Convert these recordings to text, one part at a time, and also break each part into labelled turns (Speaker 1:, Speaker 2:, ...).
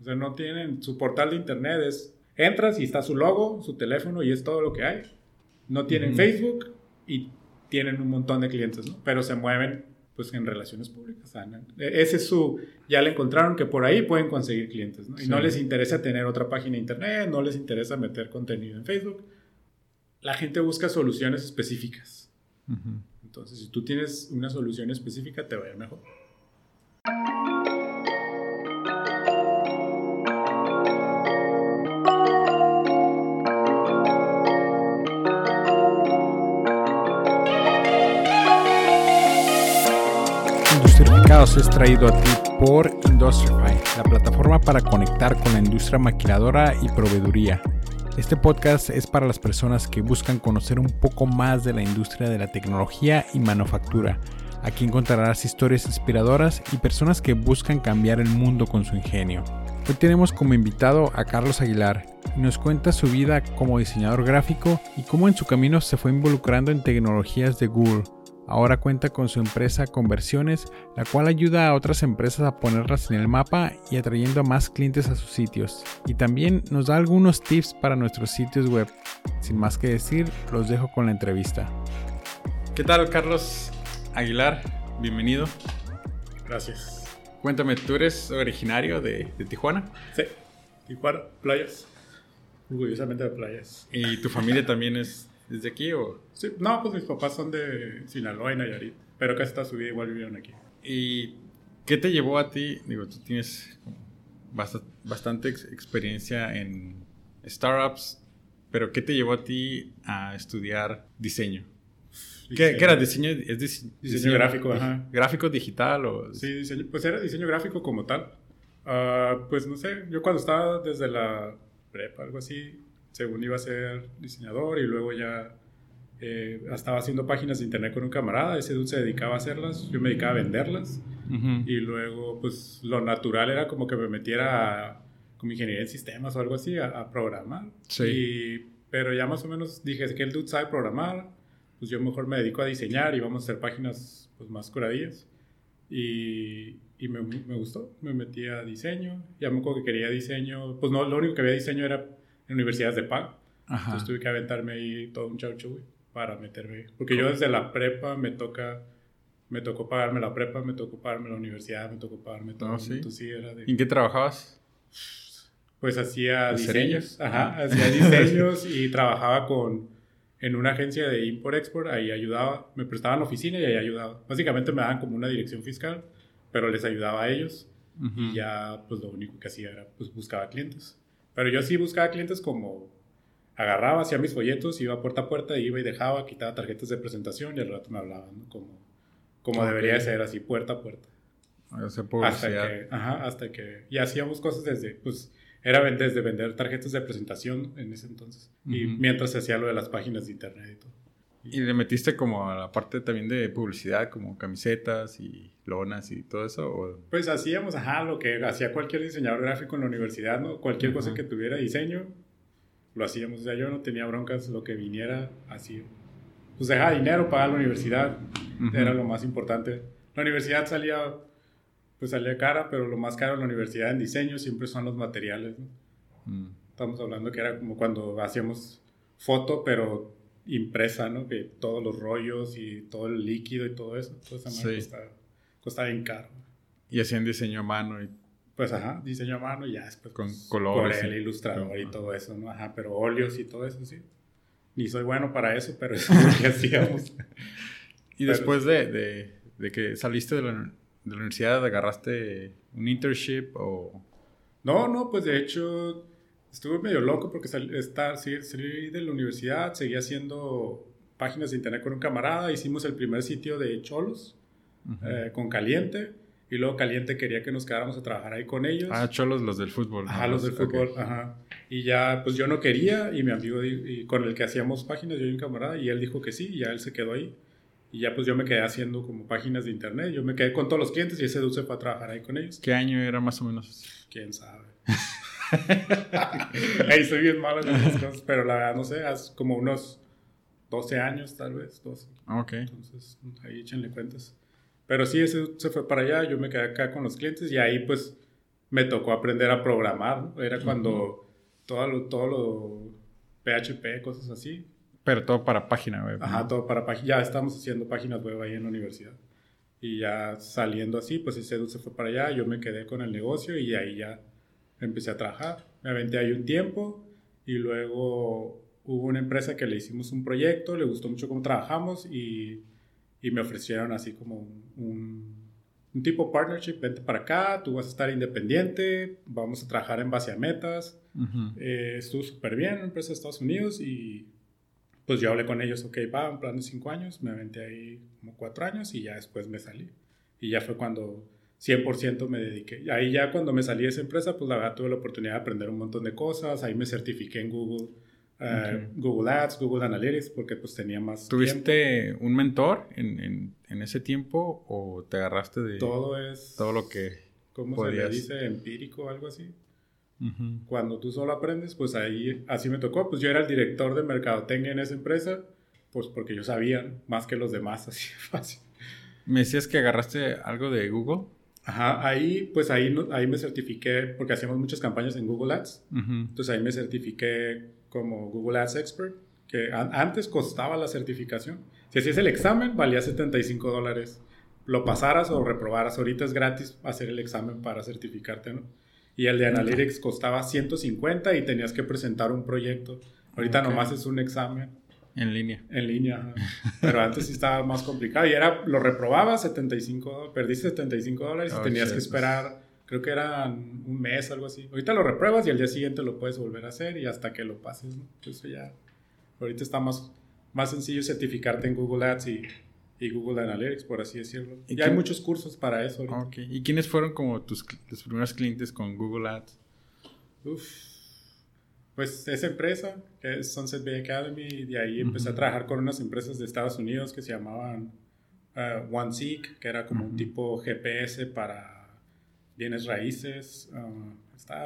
Speaker 1: O sea, no tienen, su portal de internet es, entras y está su logo, su teléfono y es todo lo que hay. No tienen Facebook y tienen un montón de clientes, ¿no? Pero se mueven pues en relaciones públicas. E, ese es su, ya le encontraron que por ahí pueden conseguir clientes, ¿no? Y no les interesa tener otra página de internet, no les interesa meter contenido en Facebook. La gente busca soluciones específicas. Entonces, si tú tienes una solución específica, te va a ir mejor.
Speaker 2: Industrificados es traído a ti por Industrify, la plataforma para conectar con la industria maquiladora y proveeduría. Este podcast es para las personas que buscan conocer un poco más de la industria de la tecnología y manufactura. Aquí encontrarás historias inspiradoras y personas que buscan cambiar el mundo con su ingenio. Hoy tenemos como invitado a Carlos Aguilar y nos cuenta su vida como diseñador gráfico y cómo en su camino se fue involucrando en tecnologías de Google Ahora cuenta con su empresa Conversiones, la cual ayuda a otras empresas a ponerlas en el mapa y atrayendo a más clientes a sus sitios. Y también nos da algunos tips para nuestros sitios web. Sin más que decir, los dejo con la entrevista. ¿Qué tal, Carlos Aguilar? Bienvenido.
Speaker 1: Gracias.
Speaker 2: Cuéntame, ¿tú eres originario de, Tijuana?
Speaker 1: Sí, Tijuana, playas. Orgullosamente de playas.
Speaker 2: ¿Y tu familia también es ¿Desde aquí o...?
Speaker 1: Sí, no, pues mis papás son de Sinaloa y Nayarit, pero casi toda su vida igual vivieron aquí.
Speaker 2: ¿Y qué te llevó a ti? Digo, tú tienes bastante experiencia en startups, pero ¿qué te llevó a ti a estudiar diseño? ¿Qué, era diseño? ¿Es
Speaker 1: diseño, gráfico, ajá.
Speaker 2: ¿Gráfico digital o...?
Speaker 1: Sí, diseño, pues era diseño gráfico como tal. Ah, pues no sé, yo cuando estaba desde la prepa, algo así, según iba a ser diseñador y luego ya eh, estaba haciendo páginas de internet con un camarada, ese dude se dedicaba a hacerlas, yo me dedicaba a venderlas y luego pues lo natural era como que me metiera como ingeniería en sistemas o algo así a, programar. Sí. pero ya más o menos dije que el dude sabe programar, pues yo mejor me dedico a diseñar y vamos a hacer páginas pues más curadillas. Y, y me, me, gustó, me metí a diseño, ya me acuerdo que quería diseño, pues no, lo único que había diseño era en universidades de pago. Entonces tuve que aventarme ahí todo un chaucho, güey, para meterme. Porque yo desde la prepa me toca, me tocó pagarme la prepa, me tocó pagarme la universidad, me tocó pagarme todo.
Speaker 2: No, ah, sí. sí era de... ¿En qué trabajabas?
Speaker 1: Pues hacía diseños. Ajá, hacía diseños y trabajaba con, en una agencia de import-export, ahí ayudaba, me prestaban oficina y ahí ayudaba. Básicamente me daban como una dirección fiscal, pero les ayudaba a ellos. Y ya, pues lo único que hacía era, pues buscaba clientes. Pero yo sí buscaba clientes como agarraba, hacía mis folletos, iba puerta a puerta, iba y dejaba, quitaba tarjetas de presentación y al rato me hablaban, ¿no? Como, como debería ser, así, puerta a puerta. hasta que, ajá, hasta que, y hacíamos cosas desde, pues, era desde vender tarjetas de presentación en ese entonces. Y mientras se hacía lo de las páginas de internet y todo.
Speaker 2: ¿Y le metiste como a la parte también de publicidad, como camisetas y lonas y todo eso?
Speaker 1: Pues hacíamos, ajá, lo que hacía cualquier diseñador gráfico en la universidad, ¿no? Cualquier cosa que tuviera diseño, lo hacíamos. O sea, yo no tenía broncas, lo que viniera, así. Pues dejaba dinero para la universidad, era lo más importante. La universidad salía, pues salía cara, pero lo más caro en la universidad en diseño siempre son los materiales, ¿no? Mm. Estamos hablando que era como cuando hacíamos foto, pero impresa, ¿no? Que todos los rollos y todo el líquido y todo eso, todo eso sí. cuesta, bien caro.
Speaker 2: Y hacían diseño a mano y...
Speaker 1: Pues ajá, diseño a mano y ya después...
Speaker 2: Con colores.
Speaker 1: Con el ilustrador y todo eso, ¿no? Ajá, pero óleos y todo eso, sí. Ni soy bueno para eso, pero eso es lo que hacíamos.
Speaker 2: y después de, de, de, que saliste de la, de la universidad, ¿agarraste un internship o...?
Speaker 1: No, no, pues de hecho estuve medio loco porque salí, estar, salí de la universidad, seguí haciendo páginas de internet con un camarada, hicimos el primer sitio de Cholos eh, con Caliente. Y luego Caliente quería que nos quedáramos a trabajar ahí con ellos.
Speaker 2: Ah, cholos los del fútbol.
Speaker 1: Ajá, los del fútbol, ajá. Y ya, pues yo no quería, y mi amigo y con el que hacíamos páginas, yo y un camarada, y él dijo que sí, y ya él se quedó ahí. Y ya pues yo me quedé haciendo como páginas de internet, yo me quedé con todos los clientes y ese dulce fue a trabajar ahí con ellos.
Speaker 2: ¿Qué año era más o menos?
Speaker 1: ¿Quién sabe? Ahí soy bien malo en esas cosas, pero la verdad, no sé, hace como unos 12 años tal vez, 12.
Speaker 2: Ah, ok.
Speaker 1: Entonces, ahí échenle cuentas. Pero sí, ese se fue para allá, yo me quedé acá con los clientes y ahí pues me tocó aprender a programar. Era cuando todo lo, todo lo PHP, cosas así.
Speaker 2: Pero todo para página web.
Speaker 1: Ajá, todo para página. Ya estamos haciendo páginas web ahí en la universidad. Y ya saliendo así, pues ese se fue para allá, yo me quedé con el negocio y ahí ya empecé a trabajar. Me aventé ahí un tiempo y luego hubo una empresa que le hicimos un proyecto, le gustó mucho cómo trabajamos y, y me ofrecieron así como un, un, tipo partnership, vente para acá, tú vas a estar independiente, vamos a trabajar en base a metas. Eh, estuvo súper bien, una empresa de Estados Unidos y pues yo hablé con ellos, ok, va, un plan de cinco años, me aventé ahí como cuatro años y ya después me salí. Y ya fue cuando 100% me dediqué. Ahí ya cuando me salí de esa empresa, pues la verdad tuve la oportunidad de aprender un montón de cosas. Ahí me certifiqué en Google, eh, Google Ads, Google Analytics, porque pues tenía más
Speaker 2: ¿Tuviste un mentor en, en, en, ese tiempo o te agarraste de
Speaker 1: todo es
Speaker 2: todo lo que
Speaker 1: ¿cómo se le dice? Empírico o algo así. Cuando tú solo aprendes, pues ahí así me tocó. Pues yo era el director de mercadotecnia en esa empresa, pues porque yo sabía más que los demás, así de fácil.
Speaker 2: ¿Me decías que agarraste algo de Google?
Speaker 1: Ajá, ahí pues ahí, ahí me certifiqué, porque hacíamos muchas campañas en Google Ads. Entonces ahí me certifiqué como Google Ads Expert, que antes costaba la certificación. Si hacías el examen, valía 75 dólares. Lo pasaras o reprobaras, ahorita es gratis hacer el examen para certificarte, ¿no? Y el de Analytics costaba 150 y tenías que presentar un proyecto. Ahorita nomás es un examen.
Speaker 2: En línea.
Speaker 1: En línea. Pero antes sí estaba más complicado. Y era, lo reprobabas 75, perdiste 75 dólares y oh, tenías que esperar, creo que eran un mes, algo así. Ahorita lo repruebas y al día siguiente lo puedes volver a hacer y hasta que lo pases, ¿no? Eso ya. Ahorita está más, más sencillo certificarte en Google Ads y y Google Analytics, por así decirlo. Y hay muchos cursos para eso.
Speaker 2: Okay. ¿Y quiénes fueron como tus los primeros clientes con Google Ads?
Speaker 1: Uf, pues esa empresa, que es Sunset Bay Academy, y de ahí empecé a trabajar con unas empresas de Estados Unidos que se llamaban uh, OneSeek, que era como un tipo GPS para bienes raíces. Uh,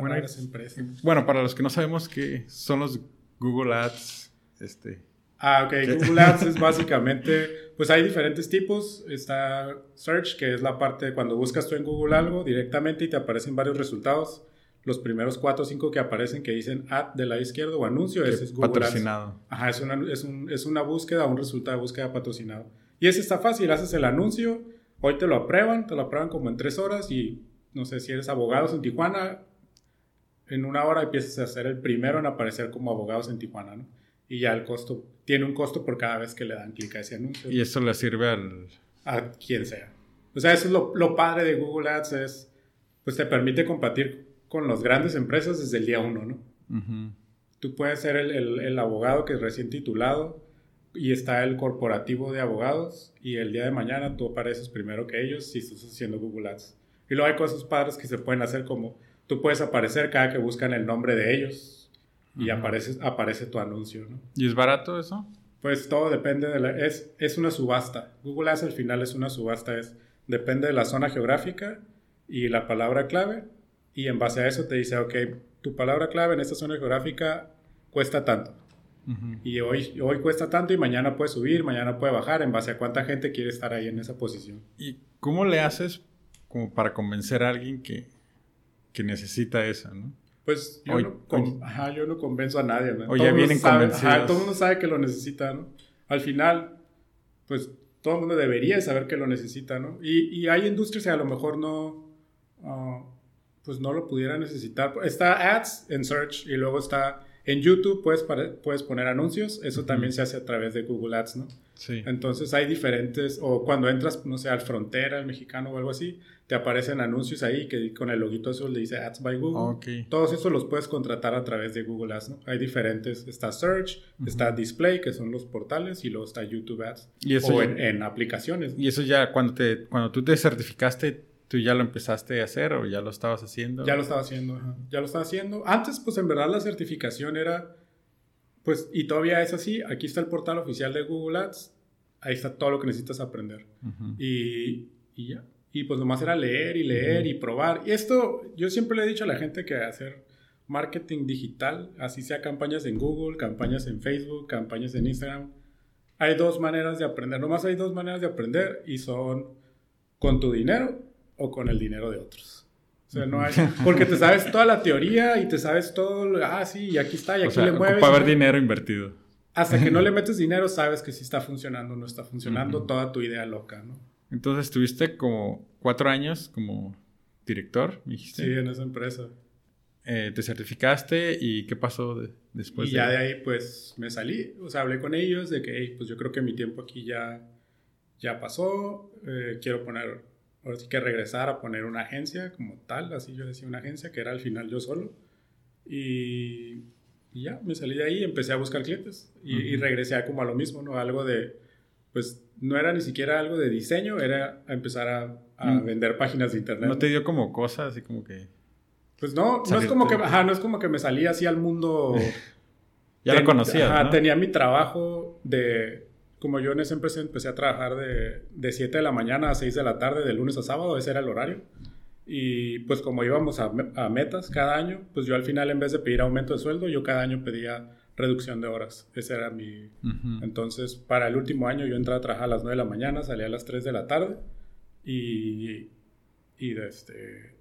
Speaker 2: bueno, empresas. Bueno, para los que no sabemos qué son los Google Ads, este,
Speaker 1: Ah, ok. Google Ads es básicamente, pues hay diferentes tipos. Está Search, que es la parte de cuando buscas tú en Google algo directamente y te aparecen varios resultados. Los primeros cuatro o cinco que aparecen que dicen ad de la izquierda o anuncio, ese es Google
Speaker 2: patrocinado.
Speaker 1: Ajá, es una, es, un, es una búsqueda, un resultado de búsqueda patrocinado. Y ese está fácil, haces el anuncio, hoy te lo aprueban, te lo aprueban como en tres horas y no sé si eres abogados en Tijuana, en una hora empiezas a ser el primero en aparecer como abogados en Tijuana, ¿no? y ya el costo tiene un costo por cada vez que le dan clic a ese anuncio.
Speaker 2: Y eso le sirve al...
Speaker 1: A quien sea. O sea, eso es lo, lo padre de Google Ads, es, pues te permite compartir con las grandes empresas desde el día uno, ¿no? Tú puedes ser el, el, el, abogado que es recién titulado y está el corporativo de abogados y el día de mañana tú apareces primero que ellos si estás haciendo Google Ads. Y luego hay cosas padres que se pueden hacer como tú puedes aparecer cada que buscan el nombre de ellos y aparece, aparece tu anuncio. ¿no?
Speaker 2: ¿Y es barato eso?
Speaker 1: Pues todo depende de la... Es, es una subasta. Google Ads al final es una subasta. Es, depende de la zona geográfica y la palabra clave. Y en base a eso te dice, ok, tu palabra clave en esta zona geográfica cuesta tanto. Y hoy, hoy cuesta tanto y mañana puede subir, mañana puede bajar en base a cuánta gente quiere estar ahí en esa posición.
Speaker 2: ¿Y cómo le haces como para convencer a alguien que, que necesita esa, ¿no?
Speaker 1: Pues yo, no, ajá, yo no convenzo a nadie, ¿no?
Speaker 2: O ya vienen convencidos.
Speaker 1: todo el mundo sabe que lo necesita, ¿no? Al final, pues todo el mundo debería saber que lo necesita, ¿no? Y, y hay industrias que a lo mejor no, ah, pues no lo pudiera necesitar. Está ads en search y luego está en YouTube puedes, puedes poner anuncios, eso también se hace a través de Google Ads, ¿no?
Speaker 2: Sí.
Speaker 1: Entonces hay diferentes, o cuando entras, no sé, al Frontera, al mexicano o algo así, te aparecen anuncios ahí que con el loguito azul le dice Ads by Google.
Speaker 2: Okay.
Speaker 1: Todos esos los puedes contratar a través de Google Ads, ¿no? Hay diferentes, está Search, está Display, que son los portales, y luego está YouTube Ads.
Speaker 2: ¿Y eso
Speaker 1: o en, aplicaciones.
Speaker 2: Y eso ya, cuando, te, cuando tú te certificaste, ¿Tú ya lo empezaste a hacer o ya lo estabas haciendo?
Speaker 1: Ya lo estaba haciendo, ya lo estaba haciendo. Antes, pues en verdad la certificación era, pues, y todavía es así, aquí está el portal oficial de Google Ads, ahí está todo lo que necesitas aprender. y, y, ya. Y pues nomás era leer y leer y probar. Y esto, yo siempre le he dicho a la gente que hacer marketing digital, así sea campañas en Google, campañas en Facebook, campañas en Instagram, hay dos maneras de aprender. Nomás hay dos maneras de aprender y son con tu dinero o con el dinero de otros. O sea, no hay, porque te sabes toda la teoría y te sabes todo, ah, sí, y aquí está, y aquí le mueves.
Speaker 2: Para haber dinero invertido.
Speaker 1: Hasta que no le metes dinero, sabes que sí está funcionando o no está funcionando toda tu idea loca, ¿no?
Speaker 2: Entonces, estuviste como cuatro años como director, me dijiste.
Speaker 1: Sí, en esa empresa.
Speaker 2: Eh, te certificaste y qué pasó después.
Speaker 1: Y ya de ahí pues me salí, o sea, hablé con ellos de que, pues yo creo que mi tiempo aquí ya, ya pasó, eh, quiero poner, ahora sí que regresar a poner una agencia como tal, así yo decía una agencia, que era al final yo solo. Y, ya, me salí de ahí, empecé a buscar clientes y, regresé a como a lo mismo, ¿no? Algo de, pues no era ni siquiera algo de diseño, era empezar a, a mm. vender páginas de internet.
Speaker 2: ¿No te dio como cosas así como que
Speaker 1: pues no, no es como que, no es como que me salí así al mundo.
Speaker 2: ya lo conocía.
Speaker 1: tenía mi trabajo de, como yo en esa empresa empecé a trabajar de, de 7 de la mañana a 6 de la tarde, de lunes a sábado, ese era el horario. Y pues como íbamos a, a, metas cada año, pues yo al final en vez de pedir aumento de sueldo, yo cada año pedía reducción de horas. Ese era mi... Entonces, para el último año yo entraba a trabajar a las 9 de la mañana, salía a las 3 de la tarde y... Y este,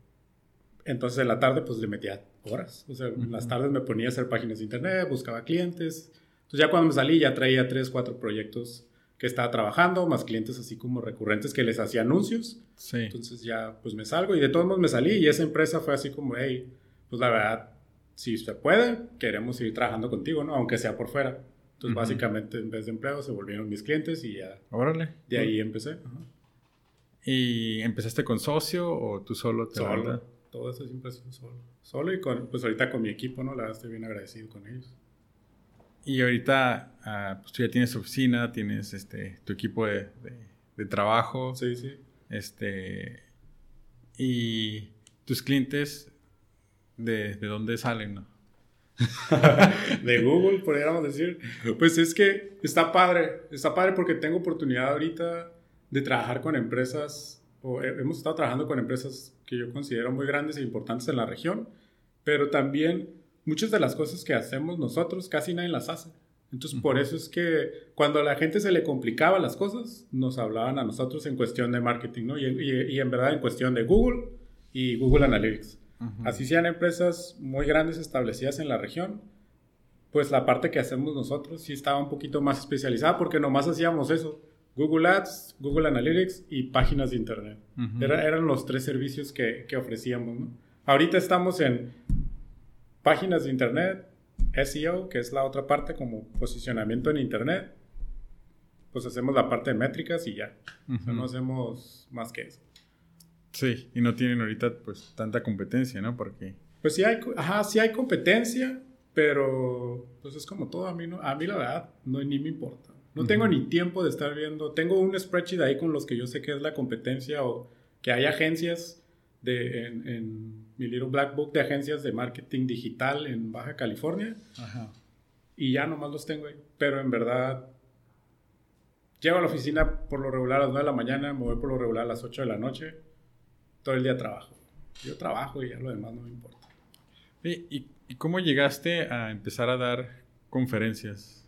Speaker 1: entonces en la tarde pues le metía horas. O sea, en las tardes me ponía a hacer páginas de internet, buscaba clientes. Entonces ya cuando me salí ya traía tres, cuatro proyectos que estaba trabajando, más clientes así como recurrentes que les hacía anuncios. Sí. Entonces ya pues me salgo y de todos modos me salí y esa empresa fue así como, hey, pues la verdad, si se puede, queremos seguir trabajando contigo, ¿no? Aunque sea por fuera. Entonces básicamente en vez de empleados se volvieron mis clientes y ya.
Speaker 2: Órale.
Speaker 1: De ahí empecé.
Speaker 2: ¿Y empezaste con socio o tú solo
Speaker 1: te Solo todo eso siempre ha solo. Solo y con, pues ahorita con mi equipo, ¿no? La verdad estoy bien agradecido con ellos.
Speaker 2: Y ahorita, ah, pues tú ya tienes oficina, tienes este, tu equipo de, de, trabajo.
Speaker 1: Sí, sí.
Speaker 2: Este, y tus clientes, ¿de, de dónde salen, no?
Speaker 1: de Google, podríamos decir. Pues es que está padre, está padre porque tengo oportunidad ahorita de trabajar con empresas hemos estado trabajando con empresas que yo considero muy grandes e importantes en la región, pero también muchas de las cosas que hacemos nosotros casi nadie las hace. Entonces, por eso es que cuando a la gente se le complicaba las cosas, nos hablaban a nosotros en cuestión de marketing, ¿no? Y, y, en verdad en cuestión de Google y Google Analytics. Así sean empresas muy grandes establecidas en la región, pues la parte que hacemos nosotros sí estaba un poquito más especializada porque nomás hacíamos eso. Google Ads, Google Analytics y páginas de Internet. eran los tres servicios que, que ofrecíamos. ¿no? Ahorita estamos en páginas de Internet, SEO, que es la otra parte como posicionamiento en Internet. Pues hacemos la parte de métricas y ya. no hacemos más que eso.
Speaker 2: Sí, y no tienen ahorita pues tanta competencia, ¿no? Porque...
Speaker 1: Pues sí hay, ajá, sí hay competencia, pero pues es como todo. A mí, no, a mí la verdad no, ni me importa. No tengo ni tiempo de estar viendo. Tengo un spreadsheet ahí con los que yo sé que es la competencia o que hay agencias de, en, mi Little Black Book de agencias de marketing digital en Baja California. Ajá. Y ya nomás los tengo ahí. Pero en verdad, llego a la oficina por lo regular a las 9 de la mañana, me voy por lo regular a las 8 de la noche. Todo el día trabajo. Yo trabajo y ya lo demás no me importa.
Speaker 2: ¿Y, y cómo llegaste a empezar a dar conferencias?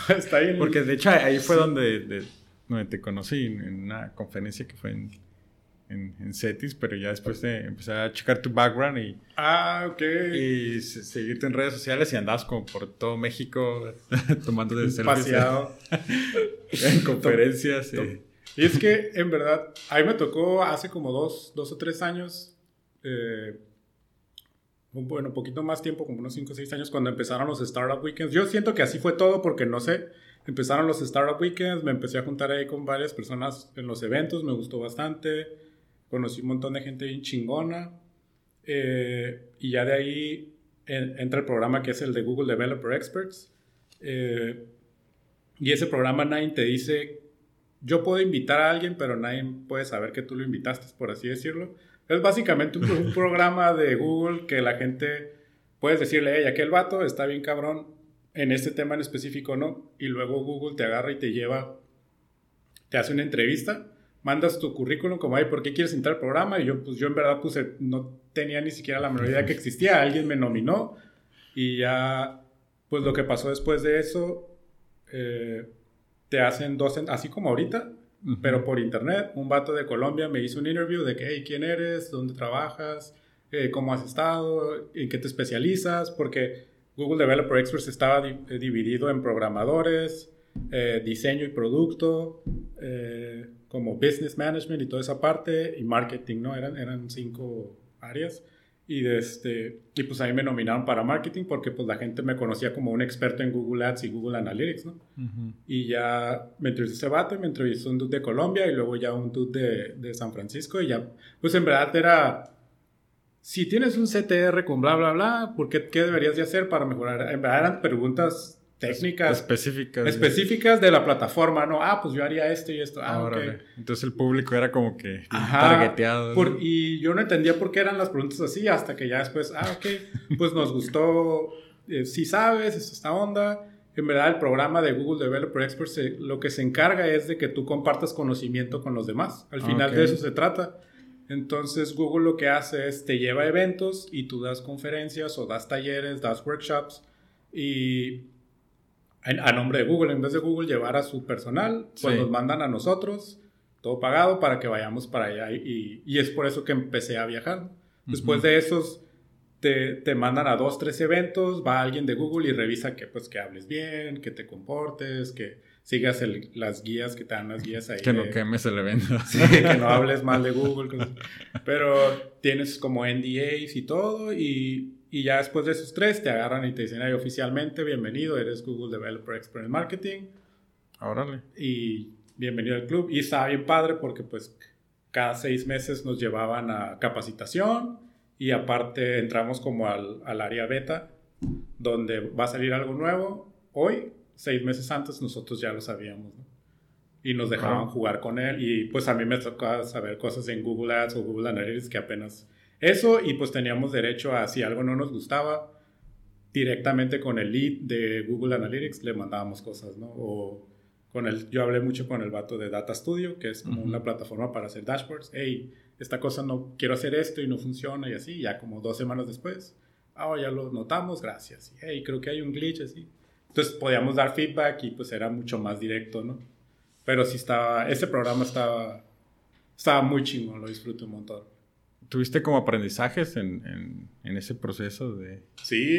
Speaker 1: Está ahí.
Speaker 2: Porque de hecho ahí fue donde, donde te conocí, en una conferencia que fue en, en, CETIS, pero ya después de empezar a checar tu background y...
Speaker 1: Ah, ok.
Speaker 2: Y seguirte en redes sociales y andabas como por todo México tomando de
Speaker 1: Paseado.
Speaker 2: en conferencias.
Speaker 1: Y es que, en verdad, a mí me tocó hace como dos, dos o tres años... Eh, bueno, un poquito más tiempo, como unos 5 o 6 años, cuando empezaron los Startup Weekends. Yo siento que así fue todo porque no sé, empezaron los Startup Weekends, me empecé a juntar ahí con varias personas en los eventos, me gustó bastante, conocí un montón de gente bien chingona. Eh, y ya de ahí entra el programa que es el de Google Developer Experts. Eh, y ese programa nadie te dice, yo puedo invitar a alguien, pero nadie puede saber que tú lo invitaste, por así decirlo. Es básicamente un, programa de Google que la gente puedes decirle, hey, aquel vato está bien cabrón en este tema en específico, ¿no? Y luego Google te agarra y te lleva, te hace una entrevista, mandas tu currículum como, ay, ¿por qué quieres entrar al programa? Y yo, pues yo en verdad puse, no tenía ni siquiera la menor idea que existía, alguien me nominó y ya, pues lo que pasó después de eso, eh, te hacen dos, así como ahorita, pero por internet. Un vato de Colombia me hizo un interview de que, hey, ¿quién eres? ¿Dónde trabajas? eh, cómo has estado, en qué te especializas, porque Google Developer Experts estaba eh, dividido en programadores, eh, diseño y producto, como business management y toda esa parte, y marketing, ¿no? Eran, eran cinco áreas. Y, este, y pues ahí me nominaron para marketing porque pues la gente me conocía como un experto en Google Ads y Google Analytics, ¿no? Y ya me entrevistó ese vato, me entrevistó un dude de Colombia y luego ya un dude de, de, San Francisco y ya, pues en verdad era, si tienes un CTR con bla, bla, bla, ¿por qué, qué deberías de hacer para mejorar? En verdad eran preguntas técnicas
Speaker 2: específicas
Speaker 1: específicas de la plataforma, ¿no? Ah, pues yo haría esto y esto. Ah,
Speaker 2: Entonces el público era como que targeteado.
Speaker 1: y yo no entendía por qué eran las preguntas así hasta que ya después, ah, ok, pues nos gustó, eh, si sabes, es esta onda. En verdad el programa de Google Developer Experts lo que se encarga es de que tú compartas conocimiento con los demás. Al final de eso se trata. Entonces Google lo que hace es te lleva eventos y tú das conferencias o das talleres, das workshops y a nombre de Google, en vez de Google llevar a su personal, pues nos mandan a nosotros, todo pagado para que vayamos para allá. Y, y es por eso que empecé a viajar. Después de esos, te, te, mandan a dos, tres eventos, va alguien de Google y revisa que, pues, que hables bien, que te comportes, que sigas las guías, que te dan las guías ahí.
Speaker 2: Que no quemes el evento.
Speaker 1: Sí, que no hables mal de Google. Pero tienes como NDAs y todo y y ya después de esos tres te agarran y te dicen, ay, oficialmente, bienvenido, eres Google Developer Expert en Marketing.
Speaker 2: Órale.
Speaker 1: Y bienvenido al club. Y estaba bien padre porque pues cada seis meses nos llevaban a capacitación y aparte entramos como al, al área beta donde va a salir algo nuevo. Hoy, seis meses antes, nosotros ya lo sabíamos. Y nos dejaban jugar con él. Y pues a mí me tocaba saber cosas en Google Ads o Google Analytics que apenas eso y pues teníamos derecho a, si algo no nos gustaba, directamente con el lead de Google Analytics le mandábamos cosas, ¿no? O con el, yo hablé mucho con el vato de Data Studio, que es como una plataforma para hacer dashboards. Hey, esta cosa no quiero hacer esto y no funciona y así. Ya como dos semanas después, ah, ya lo notamos, gracias. Y, hey, creo que hay un glitch así. Entonces podíamos dar feedback y pues era mucho más directo, ¿no? Pero sí estaba, ese programa estaba, estaba muy chingón, lo disfruté un montón.
Speaker 2: ¿Tuviste como aprendizajes en, en, ese proceso de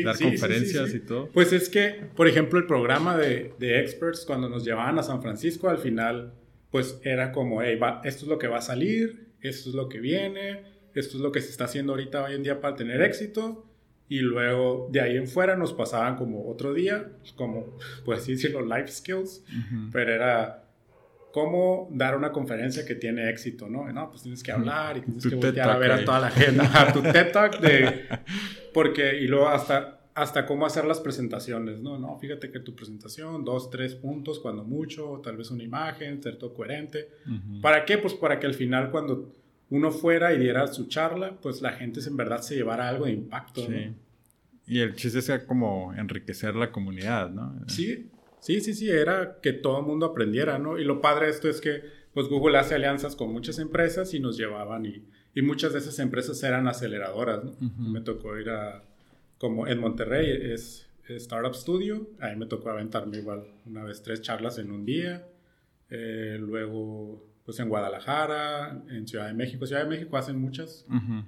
Speaker 1: dar
Speaker 2: conferencias y todo?
Speaker 1: Pues es que, por ejemplo, el programa de, de, experts, cuando nos llevaban a San Francisco, al final, pues era como, hey, va, esto es lo que va a salir, esto es lo que viene, esto es lo que se está haciendo ahorita hoy en día para tener éxito. Y luego de ahí en fuera nos pasaban como otro día, como, pues así decirlo, life skills, pero era cómo dar una conferencia que tiene éxito, ¿no? No, pues tienes que hablar y tienes que voltear a ver a toda la gente, a tu TED Talk de... Porque, y luego hasta, hasta cómo hacer las presentaciones, ¿no? No, fíjate que tu presentación, dos, tres puntos, cuando mucho, tal vez una imagen, ser todo coherente. ¿Para qué? Pues para que al final cuando uno fuera y diera su charla, pues la gente en verdad se llevara algo de impacto, sí.
Speaker 2: Y el chiste es como enriquecer la comunidad, ¿no?
Speaker 1: Sí, Sí, sí, sí, era que todo el mundo aprendiera, ¿no? Y lo padre de esto es que pues Google hace alianzas con muchas empresas y nos llevaban y, y muchas de esas empresas eran aceleradoras, ¿no? Me tocó ir a, como en Monterrey es, Startup Studio, ahí me tocó aventarme igual una vez tres charlas en un día, eh, luego pues en Guadalajara, en Ciudad de México, Ciudad de México hacen muchas,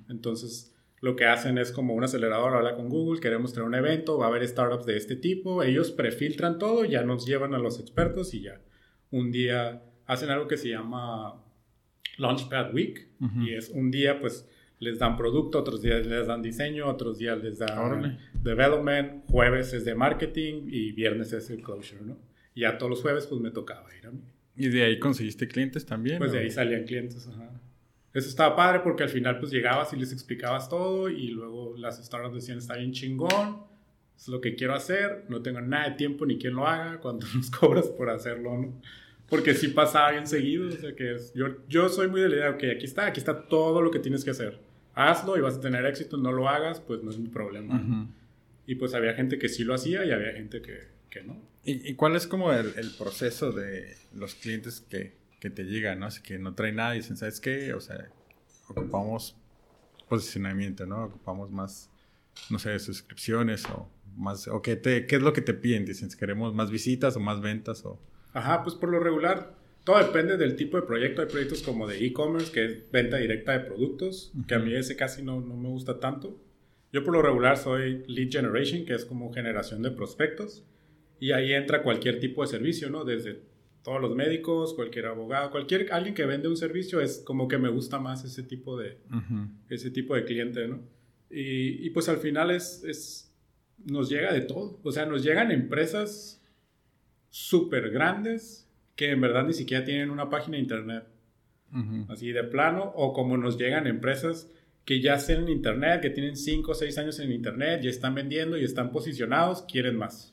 Speaker 1: entonces lo que hacen es como un acelerador, habla con Google, queremos tener un evento, va a haber startups de este tipo, ellos prefiltran todo, ya nos llevan a los expertos y ya un día hacen algo que se llama Launchpad Week y es un día pues les dan producto, otros días les dan diseño, otros días les dan development, jueves es de marketing y viernes es el closure, ¿no? Y ya todos los jueves pues me tocaba ir a mí.
Speaker 2: ¿Y de ahí conseguiste clientes también?
Speaker 1: Pues de ahí salían clientes, ajá. Eso estaba padre porque al final pues llegabas y les explicabas todo y luego las startups decían está bien chingón, es lo que quiero hacer, no tengo nada de tiempo ni quien lo haga, cuando nos cobras por hacerlo, ¿no? Porque sí pasaba bien seguido, o sea que es, yo, yo soy muy de la idea, ok, aquí está, aquí está todo lo que tienes que hacer, hazlo y vas a tener éxito, no lo hagas, pues no es mi problema. Y pues había gente que sí lo hacía y había gente que, que no.
Speaker 2: ¿Y, ¿Y, cuál es como el, el proceso de los clientes que, que te llega, ¿no? Así que no trae nada y dicen, ¿sabes qué? O sea, ocupamos posicionamiento, ¿no? Ocupamos más, no sé, suscripciones o más, qué, te, qué es lo que te piden? Dicen, queremos más visitas o más ventas o...
Speaker 1: Ajá, pues por lo regular, todo depende del tipo de proyecto. Hay proyectos como de e-commerce, que es venta directa de productos, que a mí ese casi no, no me gusta tanto. Yo por lo regular soy lead generation, que es como generación de prospectos. Y ahí entra cualquier tipo de servicio, ¿no? Desde todos los médicos, cualquier abogado, cualquier alguien que vende un servicio es como que me gusta más ese tipo de, ese tipo de cliente, ¿no? Y, y pues al final es, es, nos llega de todo. O sea, nos llegan empresas súper grandes que en verdad ni siquiera tienen una página de internet. Así de plano. O como nos llegan empresas que ya están en internet, que tienen 5 o 6 años en internet, ya están vendiendo y están posicionados, quieren más.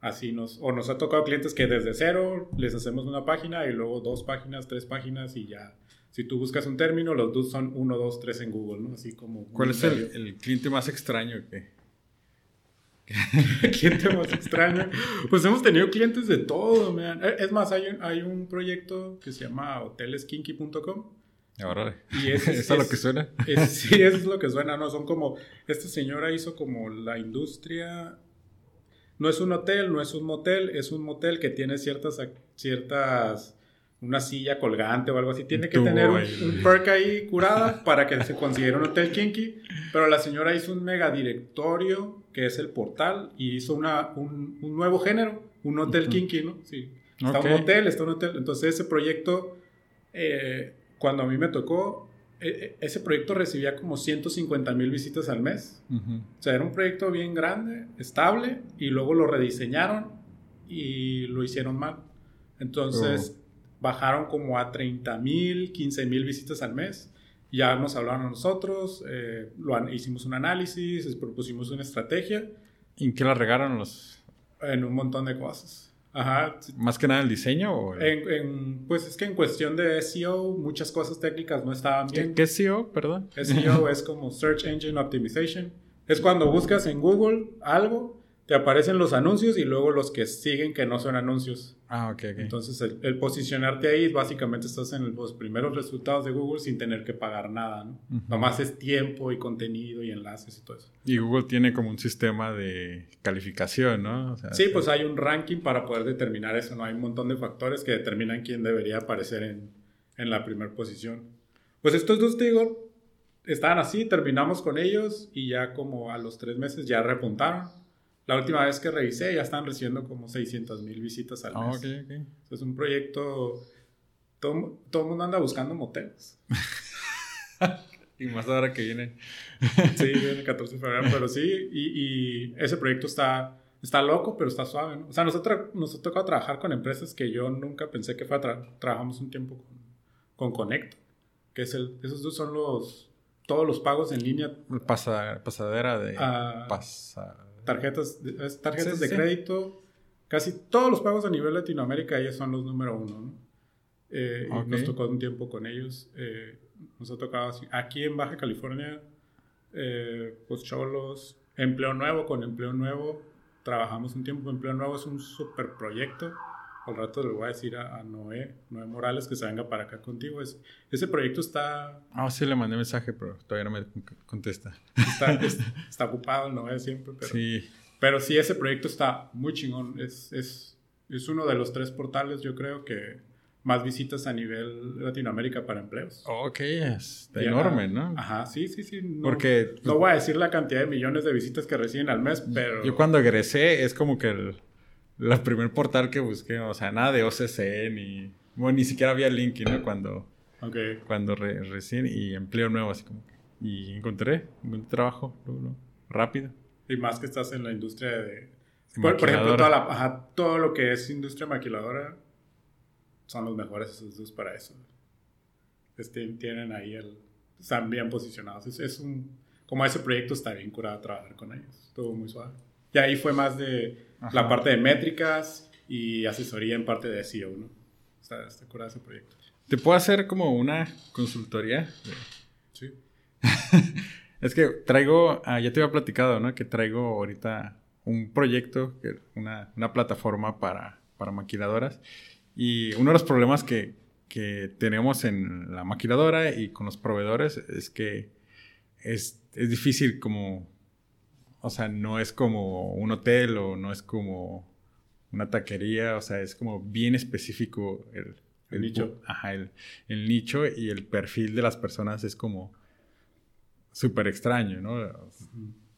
Speaker 1: Así nos, o nos ha tocado clientes que desde cero les hacemos una página y luego dos páginas, tres páginas y ya. Si tú buscas un término, los dos son uno, dos, tres en Google, ¿no? Así como...
Speaker 2: ¿Cuál es el, el, cliente más extraño que,
Speaker 1: cliente más extraño. Pues hemos tenido clientes de todo, man. Eh, es más, hay un, hay un proyecto que se llama hoteleskinky.com.
Speaker 2: Ahora, y es, ¿eso es, lo que suena?
Speaker 1: sí, eso es lo que suena, ¿no? Son como, esta señora hizo como la industria, no es un hotel, no es un motel, es un motel que tiene ciertas, ciertas una silla colgante o algo así. Tiene que tener un, perk ahí curada para que se considere un hotel kinky. Pero la señora hizo un mega directorio, que es el portal, y hizo una, un, nuevo género, un hotel kinky, ¿no? Sí. Está un hotel, está un hotel. Entonces ese proyecto, eh, cuando a mí me tocó, ese proyecto recibía como 150 mil visitas al mes. O sea, era un proyecto bien grande, estable, y luego lo rediseñaron y lo hicieron mal. Entonces, oh bajaron como a 30 mil, 15 mil visitas al mes. Ya nos hablaron a nosotros, eh, lo, hicimos un análisis, propusimos una estrategia.
Speaker 2: ¿Y en qué la regaron los...?
Speaker 1: En un montón de cosas. Ajá.
Speaker 2: ¿Más que nada el diseño? O
Speaker 1: En, pues es que en cuestión de SEO, muchas cosas técnicas no estaban bien.
Speaker 2: ¿Qué, SEO? Perdón.
Speaker 1: SEO es como Search Engine Optimization. Es cuando buscas en Google algo te aparecen los anuncios y luego los que siguen que no son anuncios.
Speaker 2: Ah, ok,
Speaker 1: Entonces, el, posicionarte ahí, básicamente estás en los primeros resultados de Google sin tener que pagar nada, ¿no? Nomás es tiempo y contenido y enlaces y todo eso.
Speaker 2: Y Google tiene como un sistema de calificación, ¿no?
Speaker 1: sí, pues hay un ranking para poder determinar eso, ¿no? Hay un montón de factores que determinan quién debería aparecer en, en la primera posición. Pues estos dos, te digo, estaban así, terminamos con ellos y ya como a los tres meses ya repuntaron la última vez que revisé ya están recibiendo como 600 mil visitas al ah, mes. Es un proyecto... Todo, todo el mundo anda buscando moteles.
Speaker 2: y más ahora que viene.
Speaker 1: sí, viene el 14 de febrero, pero sí. Y, ese proyecto está, está loco, pero está suave. ¿no? O sea, nosotros nos ha tocado trabajar con empresas que yo nunca pensé que fuera. trabajamos un tiempo con, con Connect, que es el, esos dos son los todos los pagos en línea.
Speaker 2: pasadera de...
Speaker 1: Uh, tarjetas, tarjetas de crédito. Casi todos los pagos a nivel Latinoamérica, ellos son los número uno. Eh, nos tocó un tiempo con ellos. Eh, nos ha tocado aquí en Baja California, eh, pues cholos, empleo nuevo con empleo nuevo. Trabajamos un tiempo. Empleo nuevo es un super proyecto. Al rato le voy a decir a, Noé, Noé Morales, que se venga para acá contigo. Es, ese proyecto está...
Speaker 2: Ah, sí, le mandé mensaje, pero todavía no me contesta.
Speaker 1: Está, está ocupado Noé siempre, pero... Sí. Pero sí, ese proyecto está muy chingón. Es, es, es uno de los tres portales, yo creo, que más visitas a nivel Latinoamérica para empleos.
Speaker 2: Ok, es enorme, ¿no?
Speaker 1: Ajá, sí, sí, sí.
Speaker 2: No, Porque...
Speaker 1: No voy a decir la cantidad de millones de visitas que reciben al mes, pero...
Speaker 2: Yo cuando egresé es como que el la primer portal que busqué, o sea, nada de OCC ni... Bueno, ni siquiera había LinkedIn, ¿no? Cuando, cuando recién, y empleo nuevo, así como Y encontré, un trabajo, rápido.
Speaker 1: Y más que estás en la industria de... Por, ejemplo, toda la, todo lo que es industria maquiladora son los mejores esos para eso. Este, tienen ahí el... Están bien posicionados. Es, es un... Como ese proyecto está bien curado trabajar con ellos. Estuvo muy suave. Y ahí fue más de la parte de métricas y asesoría en parte de SEO, ¿no? Está, está curado ese proyecto.
Speaker 2: ¿Te puedo hacer como una consultoría?
Speaker 1: Sí.
Speaker 2: es que traigo, ah, ya te había platicado, ¿no? Que traigo ahorita un proyecto, una, una plataforma para, para maquiladoras. Y uno de los problemas que, que tenemos en la maquiladora y con los proveedores es que es, es difícil como o sea, no es como un hotel o no es como una taquería, o sea, es como bien específico
Speaker 1: El, nicho.
Speaker 2: Ajá, el, el, nicho y el perfil de las personas es como súper extraño, ¿no?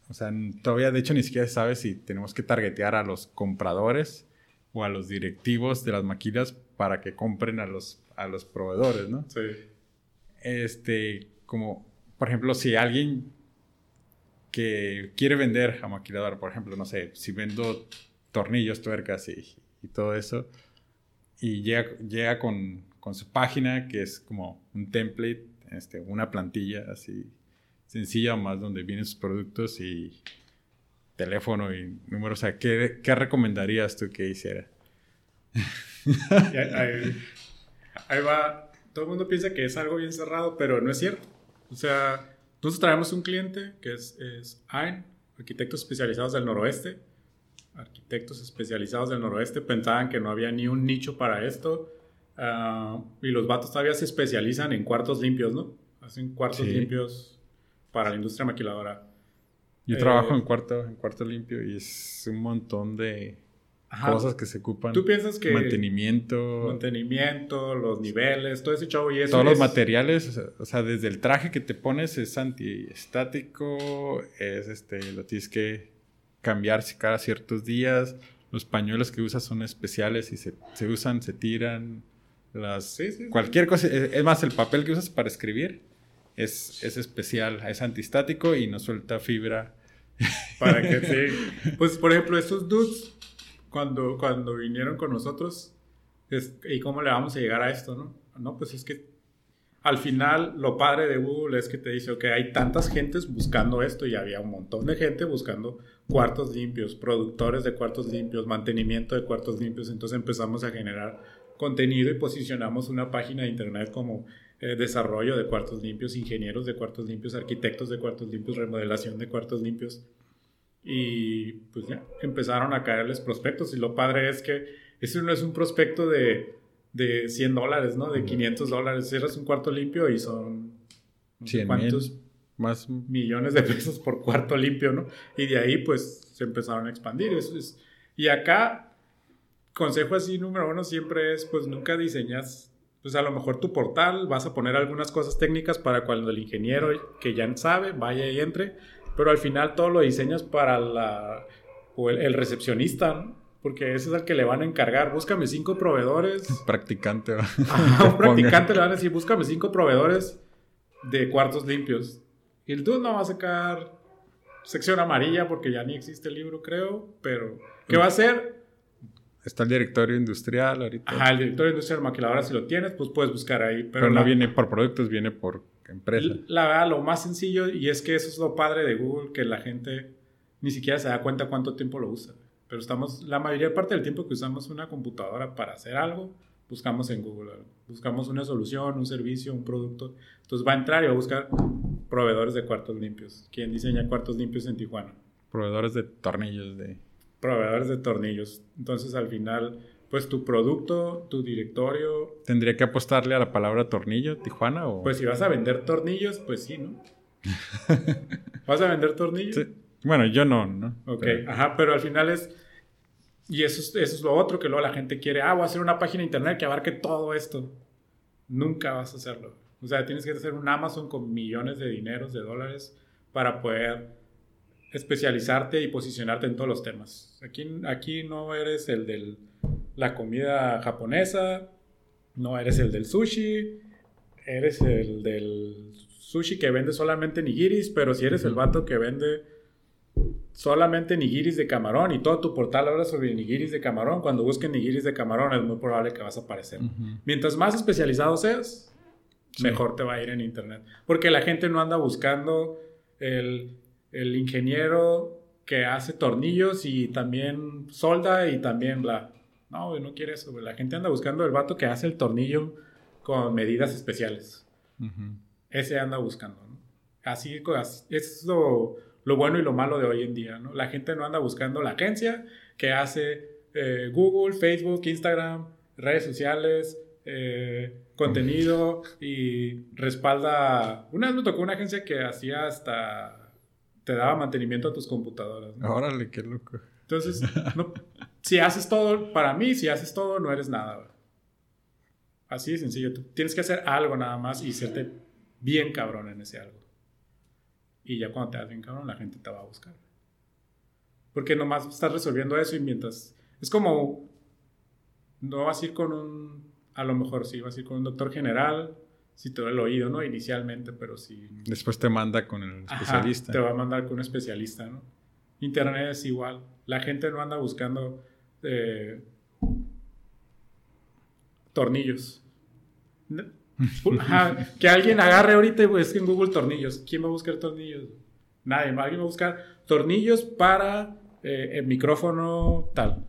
Speaker 2: O sea, todavía de hecho ni siquiera se sabe si tenemos que targetear a los compradores o a los directivos de las maquilas para que compren a los, a los proveedores, ¿no?
Speaker 1: Sí.
Speaker 2: Este, como, por ejemplo, si alguien que quiere vender a maquiladora, por ejemplo, no sé, si vendo tornillos, tuercas y, y todo eso, y llega, llega con, con, su página, que es como un template, este, una plantilla así sencilla, más donde vienen sus productos y teléfono y número. O sea, ¿qué, qué recomendarías tú que hiciera?
Speaker 1: ahí, ahí, va. Todo el mundo piensa que es algo bien cerrado, pero no es cierto. O sea, nosotros traemos un cliente que es, es AIN, arquitectos especializados del noroeste. Arquitectos especializados del noroeste pensaban que no había ni un nicho para esto. Uh, y los vatos todavía se especializan en cuartos limpios, ¿no? Hacen cuartos limpios para la industria maquiladora.
Speaker 2: Yo trabajo eh, en cuarto, en cuarto limpio y es un montón de cosas que se ocupan.
Speaker 1: ¿Tú piensas que
Speaker 2: mantenimiento,
Speaker 1: mantenimiento, los niveles, todo ese chavo y eso
Speaker 2: todos los materiales, o sea, desde el traje que te pones es antiestático, es este, lo tienes que cambiar cada ciertos días. Los pañuelos que usas son especiales y se, se usan, se tiran. Las, cualquier cosa, es más, el papel que usas para escribir es, es especial, es antistático y no suelta fibra.
Speaker 1: Para que sí. Pues, por ejemplo, estos dudes, cuando, cuando vinieron con nosotros, es, ¿y cómo le vamos a llegar a esto, no? No, pues es que al final lo padre de Google es que te dice, ok, hay tantas gentes buscando esto y había un montón de gente buscando cuartos limpios, productores de cuartos limpios, mantenimiento de cuartos limpios. Entonces empezamos a generar contenido y posicionamos una página de internet como eh, desarrollo de cuartos limpios, ingenieros de cuartos limpios, arquitectos de cuartos limpios, remodelación de cuartos limpios. Y pues ya empezaron a caerles prospectos. Y lo padre es que eso no es un prospecto de, de 100 dólares, ¿no? De 500 dólares. Cierras un cuarto limpio y son...
Speaker 2: No ¿Cuántos? más
Speaker 1: millones de pesos por cuarto limpio, ¿no? Y de ahí pues se empezaron a expandir. Eso es, y acá, consejo así número uno siempre es pues nunca diseñas pues a lo mejor tu portal vas a poner algunas cosas técnicas para cuando el ingeniero que ya sabe vaya y entre, pero al final todo lo diseñas para la, o el, recepcionista, porque ese es el que le van a encargar. Búscame cinco proveedores.
Speaker 2: Practicante.
Speaker 1: un practicante le van a decir, búscame cinco proveedores de cuartos limpios. Y el tú no va a sacar sección amarilla porque ya ni existe el libro, creo, pero ¿qué va a hacer?
Speaker 2: Está el directorio industrial ahorita.
Speaker 1: Ajá, el directorio industrial maquiladora, si lo tienes, pues puedes buscar ahí.
Speaker 2: Pero, no viene por productos, viene por empresa.
Speaker 1: La verdad, lo más sencillo, y es que eso es lo padre de Google, que la gente ni siquiera se da cuenta cuánto tiempo lo usa. Pero estamos, la mayoría parte del tiempo que usamos una computadora para hacer algo, buscamos en Google. Buscamos una solución, un servicio, un producto. Entonces va a entrar y va a buscar proveedores de cuartos limpios. ¿Quién diseña cuartos limpios en Tijuana?
Speaker 2: Proveedores de tornillos de
Speaker 1: proveedores de tornillos. Entonces al final, pues tu producto, tu directorio...
Speaker 2: ¿Tendría que apostarle a la palabra tornillo, Tijuana? O...
Speaker 1: Pues si vas a vender tornillos, pues sí, ¿no? ¿Vas a vender tornillos?
Speaker 2: Bueno, yo no, ¿no?
Speaker 1: Ok, ajá, pero al final es... Y eso es, eso es lo otro que luego la gente quiere. Ah, voy a hacer una página de internet que abarque todo esto. Nunca vas a hacerlo. O sea, tienes que hacer un Amazon con millones de dineros, de dólares, para poder especializarte y posicionarte en todos los temas. Aquí, aquí no eres el de la comida japonesa, no eres el del sushi, eres el del sushi que vende solamente nigiris, pero si eres el vato que vende solamente nigiris de camarón y todo tu portal habla sobre nigiris de camarón, cuando busquen nigiris de camarón es muy probable que vas a aparecer. Mientras más especializado seas, mejor te va a ir en internet. Porque la gente no anda buscando el el ingeniero que hace tornillos y también solda y también bla. No, no quiere eso, La gente anda buscando el vato que hace el tornillo con medidas especiales. Ese anda buscando, ¿no? Así, es lo, bueno y lo malo de hoy en día, ¿no? La gente no anda buscando la agencia que hace eh, Google, Facebook, Instagram, redes sociales, eh, contenido y respalda... Una vez me tocó una agencia que hacía hasta te daba mantenimiento a tus computadoras.
Speaker 2: Órale, qué loco.
Speaker 1: Entonces, si haces todo, para mí, si haces todo, no eres nada. Así de sencillo. Tú tienes que hacer algo nada más y serte bien cabrón en ese algo. Y ya cuando te hagas bien cabrón, la gente te va a buscar. Porque nomás estás resolviendo eso y mientras... Es como... No vas a ir con un... A lo mejor sí, vas a ir con un doctor general, si te duele el oído, ¿no? Inicialmente, pero si...
Speaker 2: Después te manda con el especialista.
Speaker 1: te va a mandar con un especialista, ¿no? Internet es igual. La gente no anda buscando eh, tornillos. que alguien agarre ahorita y busque en Google tornillos. ¿Quién va a buscar tornillos? Nadie. Alguien va a buscar tornillos para eh, el micrófono tal.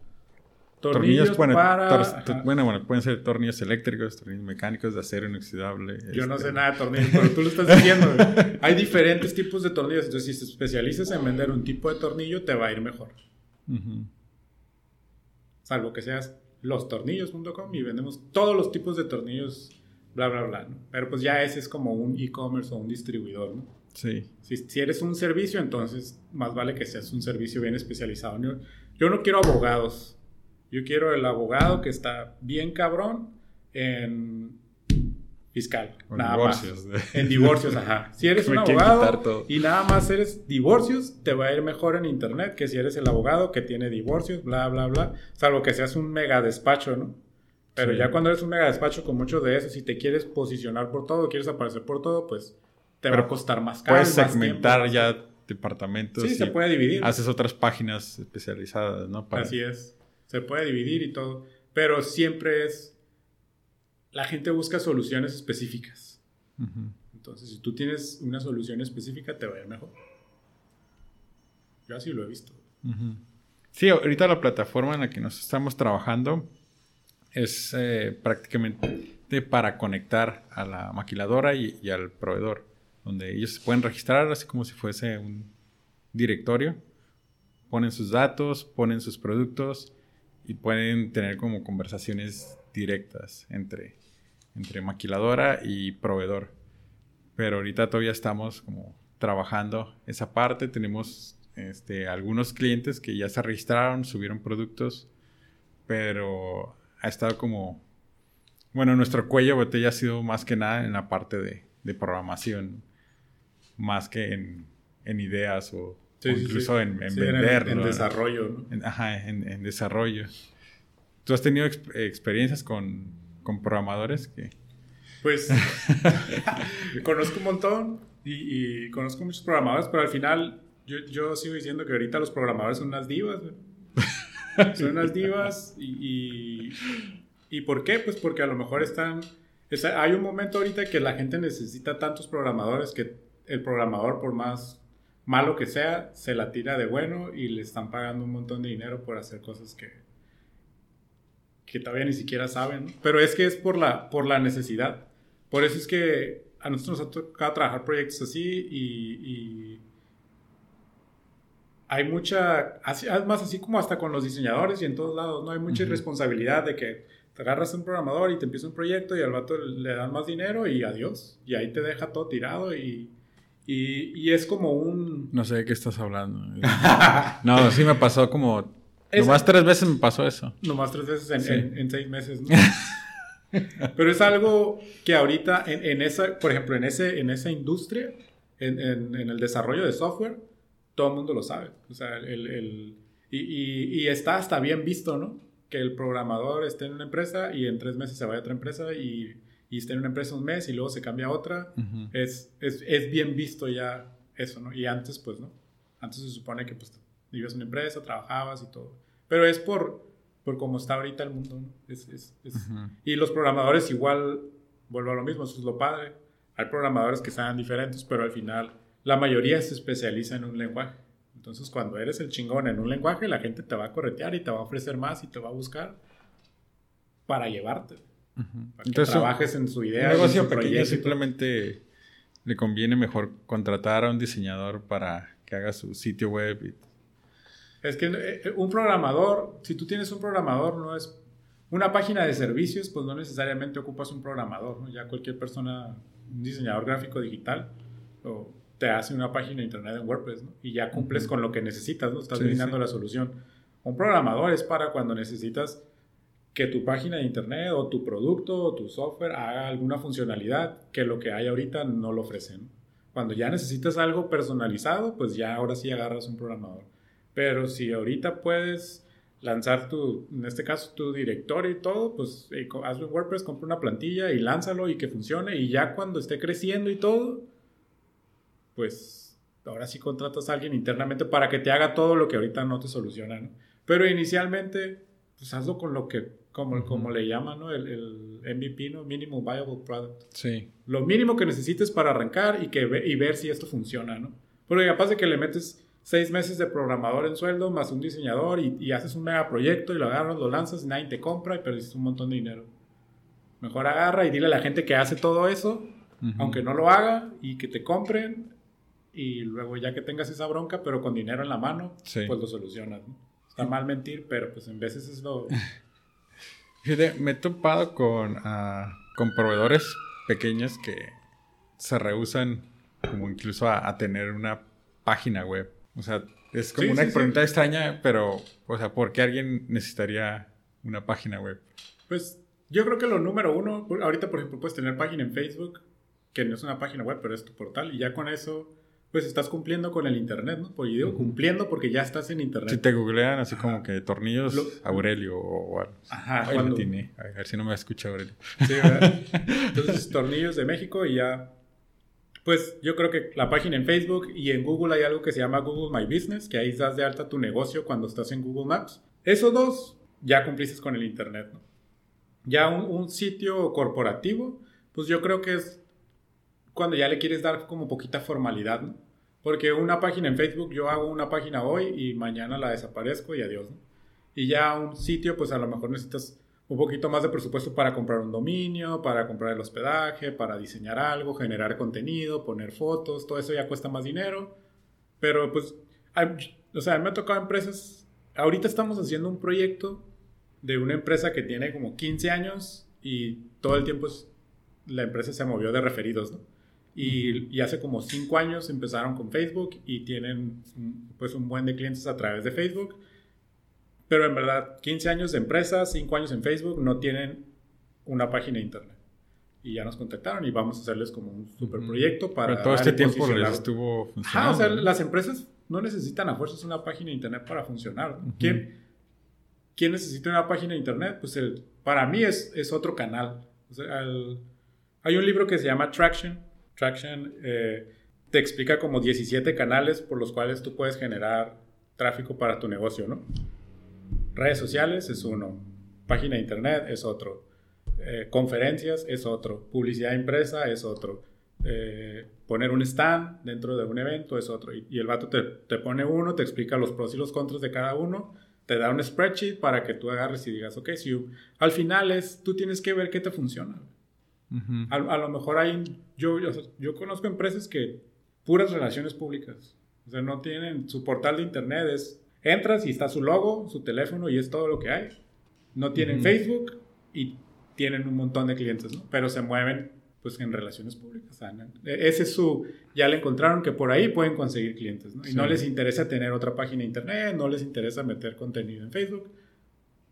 Speaker 2: Tornillos, para... bueno, bueno, pueden ser tornillos eléctricos, tornillos mecánicos de acero inoxidable.
Speaker 1: Yo no sé este. nada de tornillos, pero tú lo estás diciendo. Hay diferentes tipos de tornillos, entonces si te especializas en vender un tipo de tornillo, te va a ir mejor. Salvo que seas lostornillos.com y vendemos todos los tipos de tornillos, bla, bla, bla. Pero pues ya ese es como un e-commerce o un distribuidor, ¿no?
Speaker 2: Sí.
Speaker 1: Si, si, eres un servicio, entonces más vale que seas un servicio bien especializado. yo no quiero abogados yo quiero el abogado que está bien cabrón en fiscal. nada divorcios. Más. En divorcios, ajá. Si eres un abogado y nada más eres divorcios, te va a ir mejor en internet que si eres el abogado que tiene divorcios, bla, bla, bla. Salvo que seas un mega despacho, ¿no? Pero ya cuando eres un mega despacho con muchos de esos, si te quieres posicionar por todo, quieres aparecer por todo, pues te va a costar más
Speaker 2: caro. Puedes segmentar ya departamentos.
Speaker 1: Sí, se puede dividir.
Speaker 2: Haces otras páginas especializadas, ¿no?
Speaker 1: Así es se puede dividir y todo, pero siempre es, la gente busca soluciones específicas. Entonces, si tú tienes una solución específica, te va a ir mejor. Yo así lo he visto.
Speaker 2: Sí, ahorita la plataforma en la que nos estamos trabajando es eh, prácticamente para conectar a la maquiladora y, y, al proveedor, donde ellos se pueden registrar así como si fuese un directorio, ponen sus datos, ponen sus productos y pueden tener como conversaciones directas entre, entre maquiladora y proveedor. Pero ahorita todavía estamos como trabajando esa parte. Tenemos este, algunos clientes que ya se registraron, subieron productos, pero ha estado como... Bueno, nuestro cuello botella ha sido más que nada en la parte de, de programación, más que en, en ideas o incluso en, en venderlo.
Speaker 1: En, desarrollo,
Speaker 2: ¿no? ajá, en, desarrollo. ¿Tú has tenido experiencias con, con, programadores que...
Speaker 1: Pues conozco un montón y, conozco muchos programadores, pero al final yo, yo, sigo diciendo que ahorita los programadores son unas divas. son unas divas y, y, y, ¿por qué? Pues porque a lo mejor están... hay un momento ahorita que la gente necesita tantos programadores que el programador, por más malo que sea, se la tira de bueno y le están pagando un montón de dinero por hacer cosas que, que todavía ni siquiera saben. Pero es que es por la, por la necesidad. Por eso es que a nosotros nos ha tocado trabajar proyectos así y, hay mucha, más así como hasta con los diseñadores y en todos lados, ¿no? Hay mucha responsabilidad de que te agarras un programador y te empieza un proyecto y al vato le dan más dinero y adiós. Y ahí te deja todo tirado y y, es como un...
Speaker 2: No sé de qué estás hablando. no, sí me pasó como... nomás tres veces me pasó eso.
Speaker 1: Nomás tres veces en, seis meses, ¿no? Pero es algo que ahorita en, esa, por ejemplo, en, ese, en esa industria, en, el desarrollo de software, todo el mundo lo sabe. O sea, el, y, y, está hasta bien visto, ¿no? Que el programador esté en una empresa y en tres meses se vaya a otra empresa y y está en una empresa un mes y luego se cambia a otra, es, es, es, bien visto ya eso, ¿no? Y antes, pues, ¿no? Antes se supone que, pues, vivías en una empresa, trabajabas y todo. Pero es por, por cómo está ahorita el mundo, ¿no? Es, es, Y los programadores igual, vuelvo a lo mismo, eso es lo padre. Hay programadores que sean diferentes, pero al final la mayoría se especializa en un lenguaje. Entonces, cuando eres el chingón en un lenguaje, la gente te va a corretear y te va a ofrecer más y te va a buscar para llevarte. Entonces, trabajes en su idea.
Speaker 2: Un negocio pequeño simplemente le conviene mejor contratar a un diseñador para que haga su sitio web.
Speaker 1: Es que eh, un programador, si tú tienes un programador, no es una página de servicios, pues no necesariamente ocupas un programador, Ya cualquier persona, un diseñador gráfico digital, o te hace una página de internet en WordPress, Y ya cumples con lo que necesitas, ¿no? Estás brindando la solución. Un programador es para cuando necesitas que tu página de internet o tu producto o tu software haga alguna funcionalidad que lo que hay ahorita no lo ofrecen. Cuando ya necesitas algo personalizado, pues ya ahora sí agarras un programador. Pero si ahorita puedes lanzar tu, en este caso, tu directorio y todo, pues eh, hazlo en WordPress, compra una plantilla y lánzalo y que funcione. Y ya cuando esté creciendo y todo, pues ahora sí contratas a alguien internamente para que te haga todo lo que ahorita no te soluciona. Pero inicialmente, pues hazlo con lo que, como, como le llaman, ¿no? El, el, MVP, ¿no? Minimum Viable Product.
Speaker 2: Sí.
Speaker 1: Lo mínimo que necesites para arrancar y, que, y ver si esto funciona, ¿no? Porque capaz de que le metes seis meses de programador en sueldo más un diseñador y, haces un mega proyecto y lo agarras, lo lanzas y nadie te compra y perdiste un montón de dinero. Mejor agarra y dile a la gente que hace todo eso, aunque no lo haga, y que te compren y luego ya que tengas esa bronca, pero con dinero en la mano, pues lo solucionas. Está mal mentir, pero pues en veces es lo...
Speaker 2: Fíjate, me he topado con, uh, con proveedores pequeños que se rehusan como incluso a tener una página web. O sea, es como una pregunta extraña, pero, o sea, ¿por qué alguien necesitaría una página web?
Speaker 1: Pues yo creo que lo número uno, ahorita por ejemplo puedes tener página en Facebook, que no es una página web, pero es tu portal, y ya con eso, pues estás cumpliendo con el Internet, ¿no? Pues yo digo cumpliendo porque ya estás en Internet.
Speaker 2: Si te googlean así como que tornillos Aurelio o, algo.
Speaker 1: Ajá,
Speaker 2: Ay, cuando... A ver si no me escucha Aurelio.
Speaker 1: Sí, ¿verdad? Entonces, tornillos de México y ya pues yo creo que la página en Facebook y en Google hay algo que se llama Google My Business, que ahí das de alta tu negocio cuando estás en Google Maps. Esos dos ya cumpliste con el Internet, ¿no? Ya un, sitio corporativo, pues yo creo que es cuando ya le quieres dar como poquita formalidad, ¿no? Porque una página en Facebook, yo hago una página hoy y mañana la desaparezco y adiós. Y ya un sitio, pues a lo mejor necesitas un poquito más de presupuesto para comprar un dominio, para comprar el hospedaje, para diseñar algo, generar contenido, poner fotos, todo eso ya cuesta más dinero. Pero pues, o sea, me ha tocado empresas, ahorita estamos haciendo un proyecto de una empresa que tiene como 15 años y todo el tiempo la empresa se movió de referidos, ¿no? Y, y, hace como 5 años empezaron con Facebook y tienen pues un buen de clientes a través de Facebook pero en verdad, 15 años de empresa, 5 años en Facebook, no tienen una página de internet. Y ya nos contactaron y vamos a hacerles como un super proyecto para.
Speaker 2: Pero todo este tiempo les estuvo funcionando.
Speaker 1: Ah, o sea, las empresas no necesitan a fuerzas una página de internet para funcionar. ¿Quién, ¿Quién necesita una página de internet? Pues el, para mí es, es otro canal. O sea, hay un libro que se llama Traction. Traction eh, te explica como 17 canales por los cuales tú puedes generar tráfico para tu negocio, ¿no? Redes sociales es uno, página de internet es otro, eh, conferencias es otro, publicidad impresa es otro, eh, poner un stand dentro de un evento es otro. Y, el vato te, te, pone uno, te explica los pros y los contras de cada uno, te da un spreadsheet para que tú agarres y digas, ok, si al final es, tú tienes que ver qué te funciona. A, a, lo mejor hay, yo, yo, yo conozco empresas que puras relaciones públicas. O sea, no tienen, su portal de internet es Entras y está su logo, su teléfono y es todo lo que hay. No tienen Facebook y tienen un montón de clientes, ¿no? Pero se mueven pues en relaciones públicas. E-, ese es su, ya le encontraron que por ahí pueden conseguir clientes, ¿no? Y no les interesa tener otra página de internet, no les interesa meter contenido en Facebook.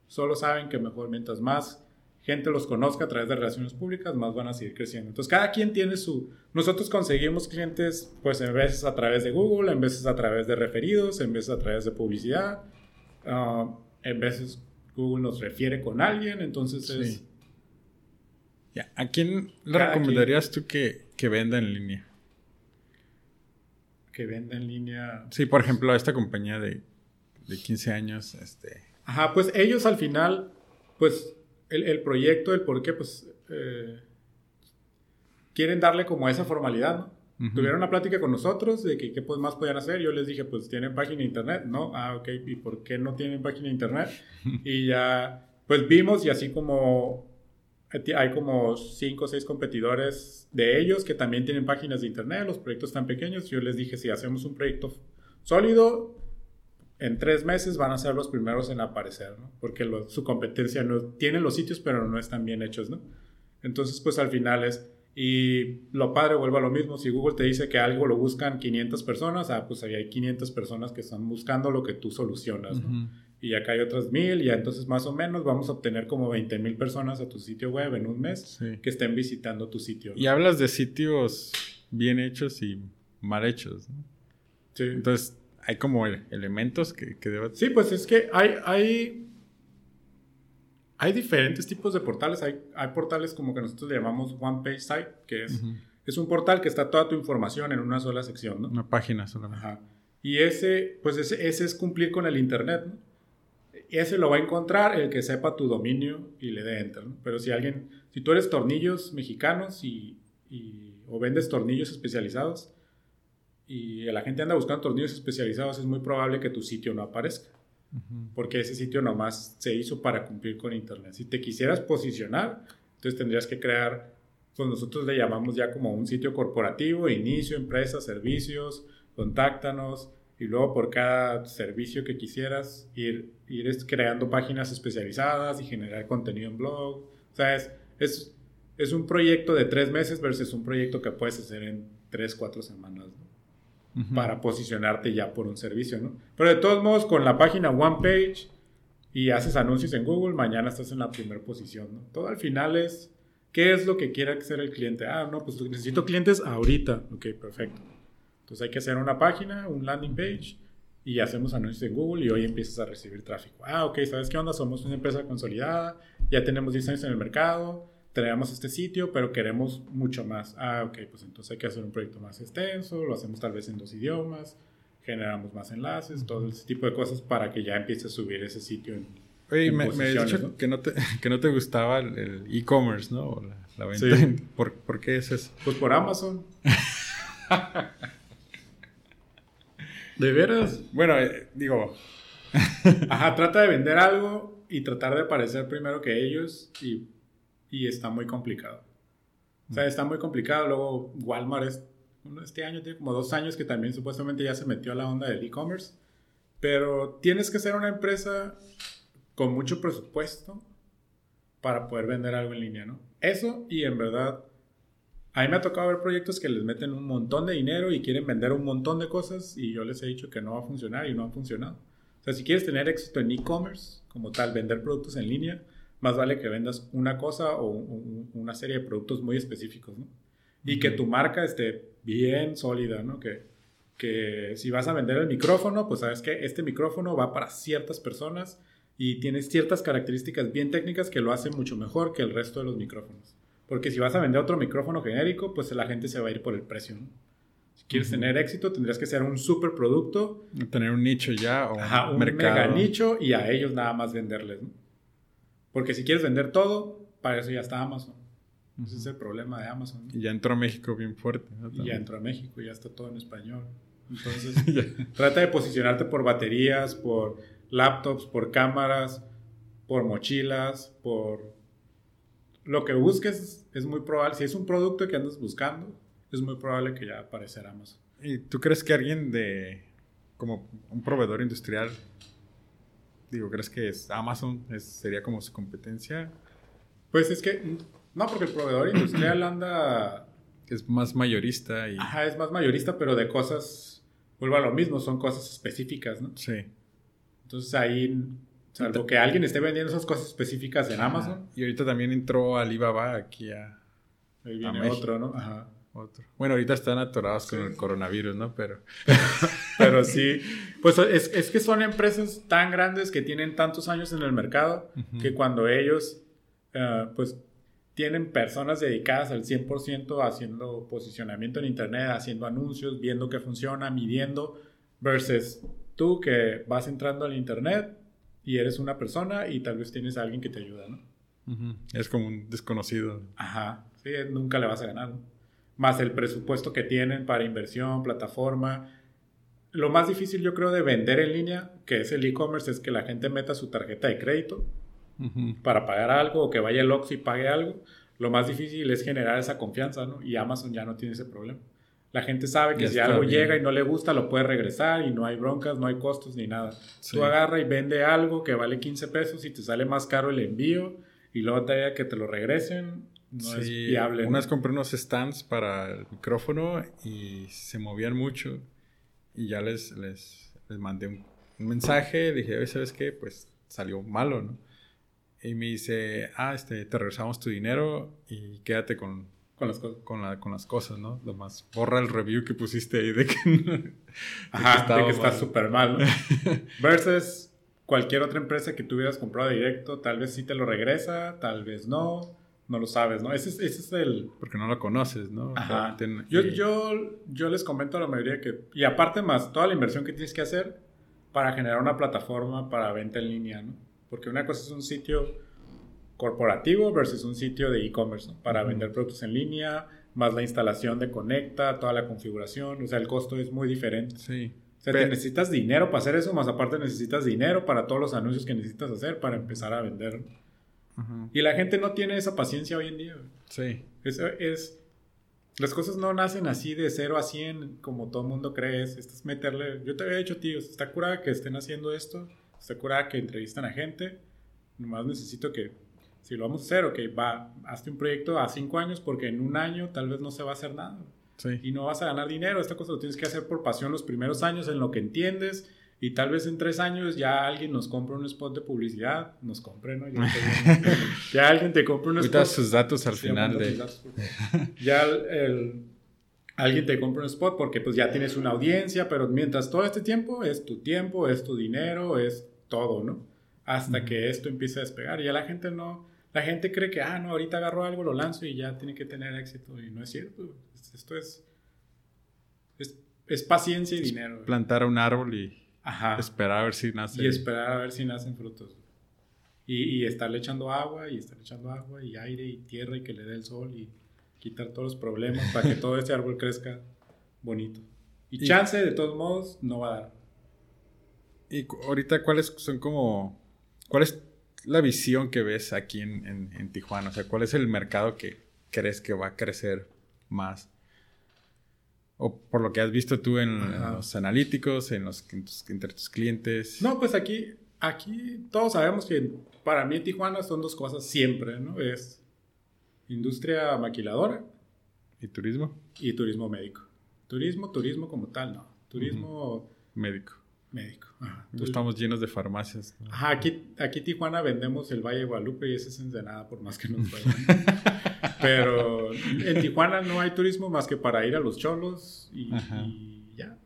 Speaker 1: Solo saben que mejor mientras más gente los conozca a través de relaciones públicas, más van a seguir creciendo. Entonces, cada quien tiene su... Nosotros conseguimos clientes, pues, en veces a través de Google, en veces a través de referidos, en veces a través de publicidad, ah, en veces Google nos refiere con alguien, entonces es...
Speaker 2: ¿A quién le recomendarías tú que, que venda en línea?
Speaker 1: Que venda en línea...
Speaker 2: Sí, por ejemplo, a esta compañía de, de 15 años, este...
Speaker 1: Ajá, pues ellos al final, pues el, proyecto, el por qué, pues eh, quieren darle como esa formalidad, ¿no? Tuvieron una plática con nosotros de que qué pues, más podían hacer. Yo les dije, pues tienen página de internet, ¿no? Ah, ok, ¿y por qué no tienen página de internet? y ya, pues vimos y así como hay como cinco o seis competidores de ellos que también tienen páginas de internet, los proyectos tan pequeños. Yo les dije, si hacemos un proyecto sólido, en tres meses van a ser los primeros en aparecer, ¿no? Porque su competencia no tiene los sitios, pero no están bien hechos, ¿no? Entonces, pues al final es, y lo padre vuelve a lo mismo, si Google te dice que algo lo buscan 500 personas, ah, pues ahí hay 500 personas que están buscando lo que tú solucionas, ¿no? y acá hay otras mil, y entonces más o menos vamos a obtener como 20 mil personas a tu sitio web en un mes que estén visitando tu sitio.
Speaker 2: Y hablas de sitios bien hechos y mal hechos. ¿no? Sí. Entonces, hay como elementos que, que
Speaker 1: Sí, pues es que hay, hay, hay diferentes tipos de portales. Hay, hay portales como que nosotros le llamamos One Page Site, que es, es un portal que está toda tu información en una sola sección, ¿no?
Speaker 2: Una página solamente.
Speaker 1: Ajá. Y ese, pues ese, ese es cumplir con el Internet, ¿no? ese lo va a encontrar el que sepa tu dominio y le dé enter. Pero si alguien, si tú eres tornillos mexicanos y, o vendes tornillos especializados y la gente anda buscando tornillos especializados, es muy probable que tu sitio no aparezca. Porque ese sitio nomás se hizo para cumplir con Internet. Si te quisieras posicionar, entonces tendrías que crear, pues nosotros le llamamos ya como un sitio corporativo, inicio, empresa, servicios, contáctanos, y luego por cada servicio que quisieras ir, ir creando páginas especializadas y generar contenido en blog. O sea, es, es, es un proyecto de tres meses versus un proyecto que puedes hacer en tres, cuatro semanas para posicionarte ya por un servicio, ¿no? Pero de todos modos, con la página One Page y haces anuncios en Google, mañana estás en la primera posición, ¿no? Todo al final es, ¿qué es lo que quiera hacer el cliente? Ah, no, pues necesito clientes ahorita. Ok, perfecto. Entonces hay que hacer una página, un landing page y hacemos anuncios en Google y hoy empiezas a recibir tráfico. Ah, ok, ¿sabes qué onda? Somos una empresa consolidada, ya tenemos 10 años en el mercado, tenemos este sitio, pero queremos mucho más. Ah, ok, pues entonces hay que hacer un proyecto más extenso, lo hacemos tal vez en dos idiomas, generamos más enlaces, todo ese tipo de cosas para que ya empiece a subir ese sitio en,
Speaker 2: Oye, me, me has dicho que, no te, que no te gustaba el e-commerce, ¿no? La, venta. Sí. ¿Por, ¿Por, qué es eso?
Speaker 1: Pues por Amazon. ¿De veras?
Speaker 2: Bueno, eh, digo.
Speaker 1: Ajá, trata de vender algo y tratar de aparecer primero que ellos y, y está muy complicado. O sea, está muy complicado. Luego, Walmart es, este año tiene como dos años que también supuestamente ya se metió a la onda del e-commerce. Pero tienes que ser una empresa con mucho presupuesto para poder vender algo en línea, ¿no? Eso y en verdad a mí me ha tocado ver proyectos que les meten un montón de dinero y quieren vender un montón de cosas y yo les he dicho que no va a funcionar y no ha funcionado. O sea, si quieres tener éxito en e-commerce, como tal, vender productos en línea, más vale que vendas una cosa o una serie de productos muy específicos, ¿no? Y que tu marca esté bien sólida, ¿no? Que, que si vas a vender el micrófono, pues sabes que este micrófono va para ciertas personas y tiene ciertas características bien técnicas que lo hacen mucho mejor que el resto de los micrófonos. Porque si vas a vender otro micrófono genérico, pues la gente se va a ir por el precio, ¿no? Si quieres tener éxito, tendrías que ser un super producto.
Speaker 2: Tener un nicho ya o
Speaker 1: un, mercado. mega nicho y a ellos nada más venderles, ¿no? Porque si quieres vender todo, para eso ya está Amazon. Ese es el problema de Amazon.
Speaker 2: Y ya entró a México bien fuerte.
Speaker 1: Y ya entró a México y ya está todo en español. Entonces, trata de posicionarte por baterías, por laptops, por cámaras, por mochilas, por lo que busques es muy probable, si es un producto que andas buscando, es muy probable que ya aparecerá Amazon.
Speaker 2: ¿Y tú crees que alguien de, como un proveedor industrial, digo, crees que es Amazon sería como su competencia?
Speaker 1: Pues es que, no, porque el proveedor industrial anda...
Speaker 2: Es más mayorista y...
Speaker 1: Ajá, es más mayorista, pero de cosas, vuelvo a lo mismo, son cosas específicas, ¿no?
Speaker 2: Sí.
Speaker 1: Entonces ahí Salvo que alguien esté vendiendo esas cosas específicas en Amazon.
Speaker 2: Y ahorita también entró Alibaba aquí a.
Speaker 1: Ahí viene otro, ¿no?
Speaker 2: Ajá. Otro. Bueno, ahorita están atorados con el coronavirus, ¿no? Pero.
Speaker 1: Pero sí. Pues es, es, que son empresas tan grandes que tienen tantos años en el mercado que cuando ellos, uh, pues, tienen personas dedicadas al 100% haciendo posicionamiento en Internet, haciendo anuncios, viendo que funciona, midiendo, versus tú que vas entrando al Internet y eres una persona y tal vez tienes a alguien que te ayuda, ¿no?
Speaker 2: Es como un desconocido.
Speaker 1: Ajá, sí, nunca le vas a ganar. Más el presupuesto que tienen para inversión, plataforma. Lo más difícil yo creo de vender en línea, que es el e-commerce, es que la gente meta su tarjeta de crédito para pagar algo o que vaya el Ox y pague algo. Lo más difícil es generar esa confianza, ¿no? Y Amazon ya no tiene ese problema. La gente sabe que si algo llega y no le gusta, lo puede regresar y no hay broncas, no hay costos ni nada. Tú agarra y vende algo que vale 15 pesos y te sale más caro el envío y luego te que te lo regresen. No es viable.
Speaker 2: Unas compré unos stands para el micrófono y se movían mucho y ya les, les, les mandé un, un mensaje, dije, ¿sabes qué? Pues salió malo, ¿no? Y me dice, ah, este, te regresamos tu dinero y quédate con,
Speaker 1: con las cosas.
Speaker 2: Con, la, con las cosas, ¿no? Lo más, borra el review que pusiste ahí de que,
Speaker 1: Ajá, de que está súper mal. ¿no? Versus cualquier otra empresa que tú hubieras comprado directo, tal vez sí te lo regresa, tal vez no, no lo sabes, ¿no? Ese es, ese es el...
Speaker 2: Porque no lo conoces, ¿no?
Speaker 1: Ajá. Yo, yo, yo les comento a la mayoría que... Y aparte más, toda la inversión que tienes que hacer para generar una plataforma para venta en línea, ¿no? Porque una cosa es un sitio corporativo versus un sitio de e-commerce, ¿no? Para vender productos en línea, más la instalación de Conecta, toda la configuración, o sea, el costo es muy diferente.
Speaker 2: Sí.
Speaker 1: O sea, necesitas dinero para hacer eso, más aparte necesitas dinero para todos los anuncios que necesitas hacer para empezar a vender. Y la gente no tiene esa paciencia hoy en día.
Speaker 2: Sí.
Speaker 1: Es, es, las cosas no nacen así de 0 a 100 como todo el mundo cree. Es, es meterle... Yo te había dicho, tío, está curada que estén haciendo esto se cura que entrevistan a gente. Nomás necesito que, si lo vamos a hacer, ok, va, hazte un proyecto a cinco años porque en un año tal vez no se va a hacer nada.
Speaker 2: Sí.
Speaker 1: Y no vas a ganar dinero. Esta cosa lo tienes que hacer por pasión los primeros años en lo que entiendes. Y tal vez en tres años ya alguien nos compra un spot de publicidad. Nos compre, ¿no? Ya, alguien te compra un
Speaker 2: spot. sus datos al final de...
Speaker 1: ya el, alguien te compra un spot porque pues ya tienes una audiencia, pero mientras todo este tiempo es tu tiempo, es tu dinero, es todo, ¿no? Hasta que esto empiece a despegar. Ya la gente no, la gente cree que, ah, no, ahorita agarro algo, lo lanzo y ya tiene que tener éxito. Y no es cierto. Esto es, es, paciencia y dinero.
Speaker 2: Plantar un árbol y esperar a ver si nace.
Speaker 1: Y esperar a ver si nacen frutos. Y, y estarle echando agua y estarle echando agua y aire y tierra y que le dé el sol y quitar todos los problemas para que todo este árbol crezca bonito. Y, y chance, de todos modos, no va a dar.
Speaker 2: Y ahorita, ¿cuáles son como... ¿Cuál es la visión que ves aquí en, en, Tijuana? O sea, ¿cuál es el mercado que crees que va a crecer más? O por lo que has visto tú en, los analíticos, en los entre tus clientes.
Speaker 1: No, pues aquí, aquí todos sabemos que para mí Tijuana son dos cosas siempre, ¿no? Es industria maquiladora.
Speaker 2: ¿Y turismo?
Speaker 1: Y turismo médico. Turismo, turismo como tal, no. Turismo...
Speaker 2: Médico.
Speaker 1: Médico.
Speaker 2: Estamos llenos de farmacias.
Speaker 1: Ajá, aquí, aquí Tijuana vendemos el Valle de Guadalupe y ese es Ensenada, por más que nos vayan. Pero en Tijuana no hay turismo más que para ir a los cholos y, ya.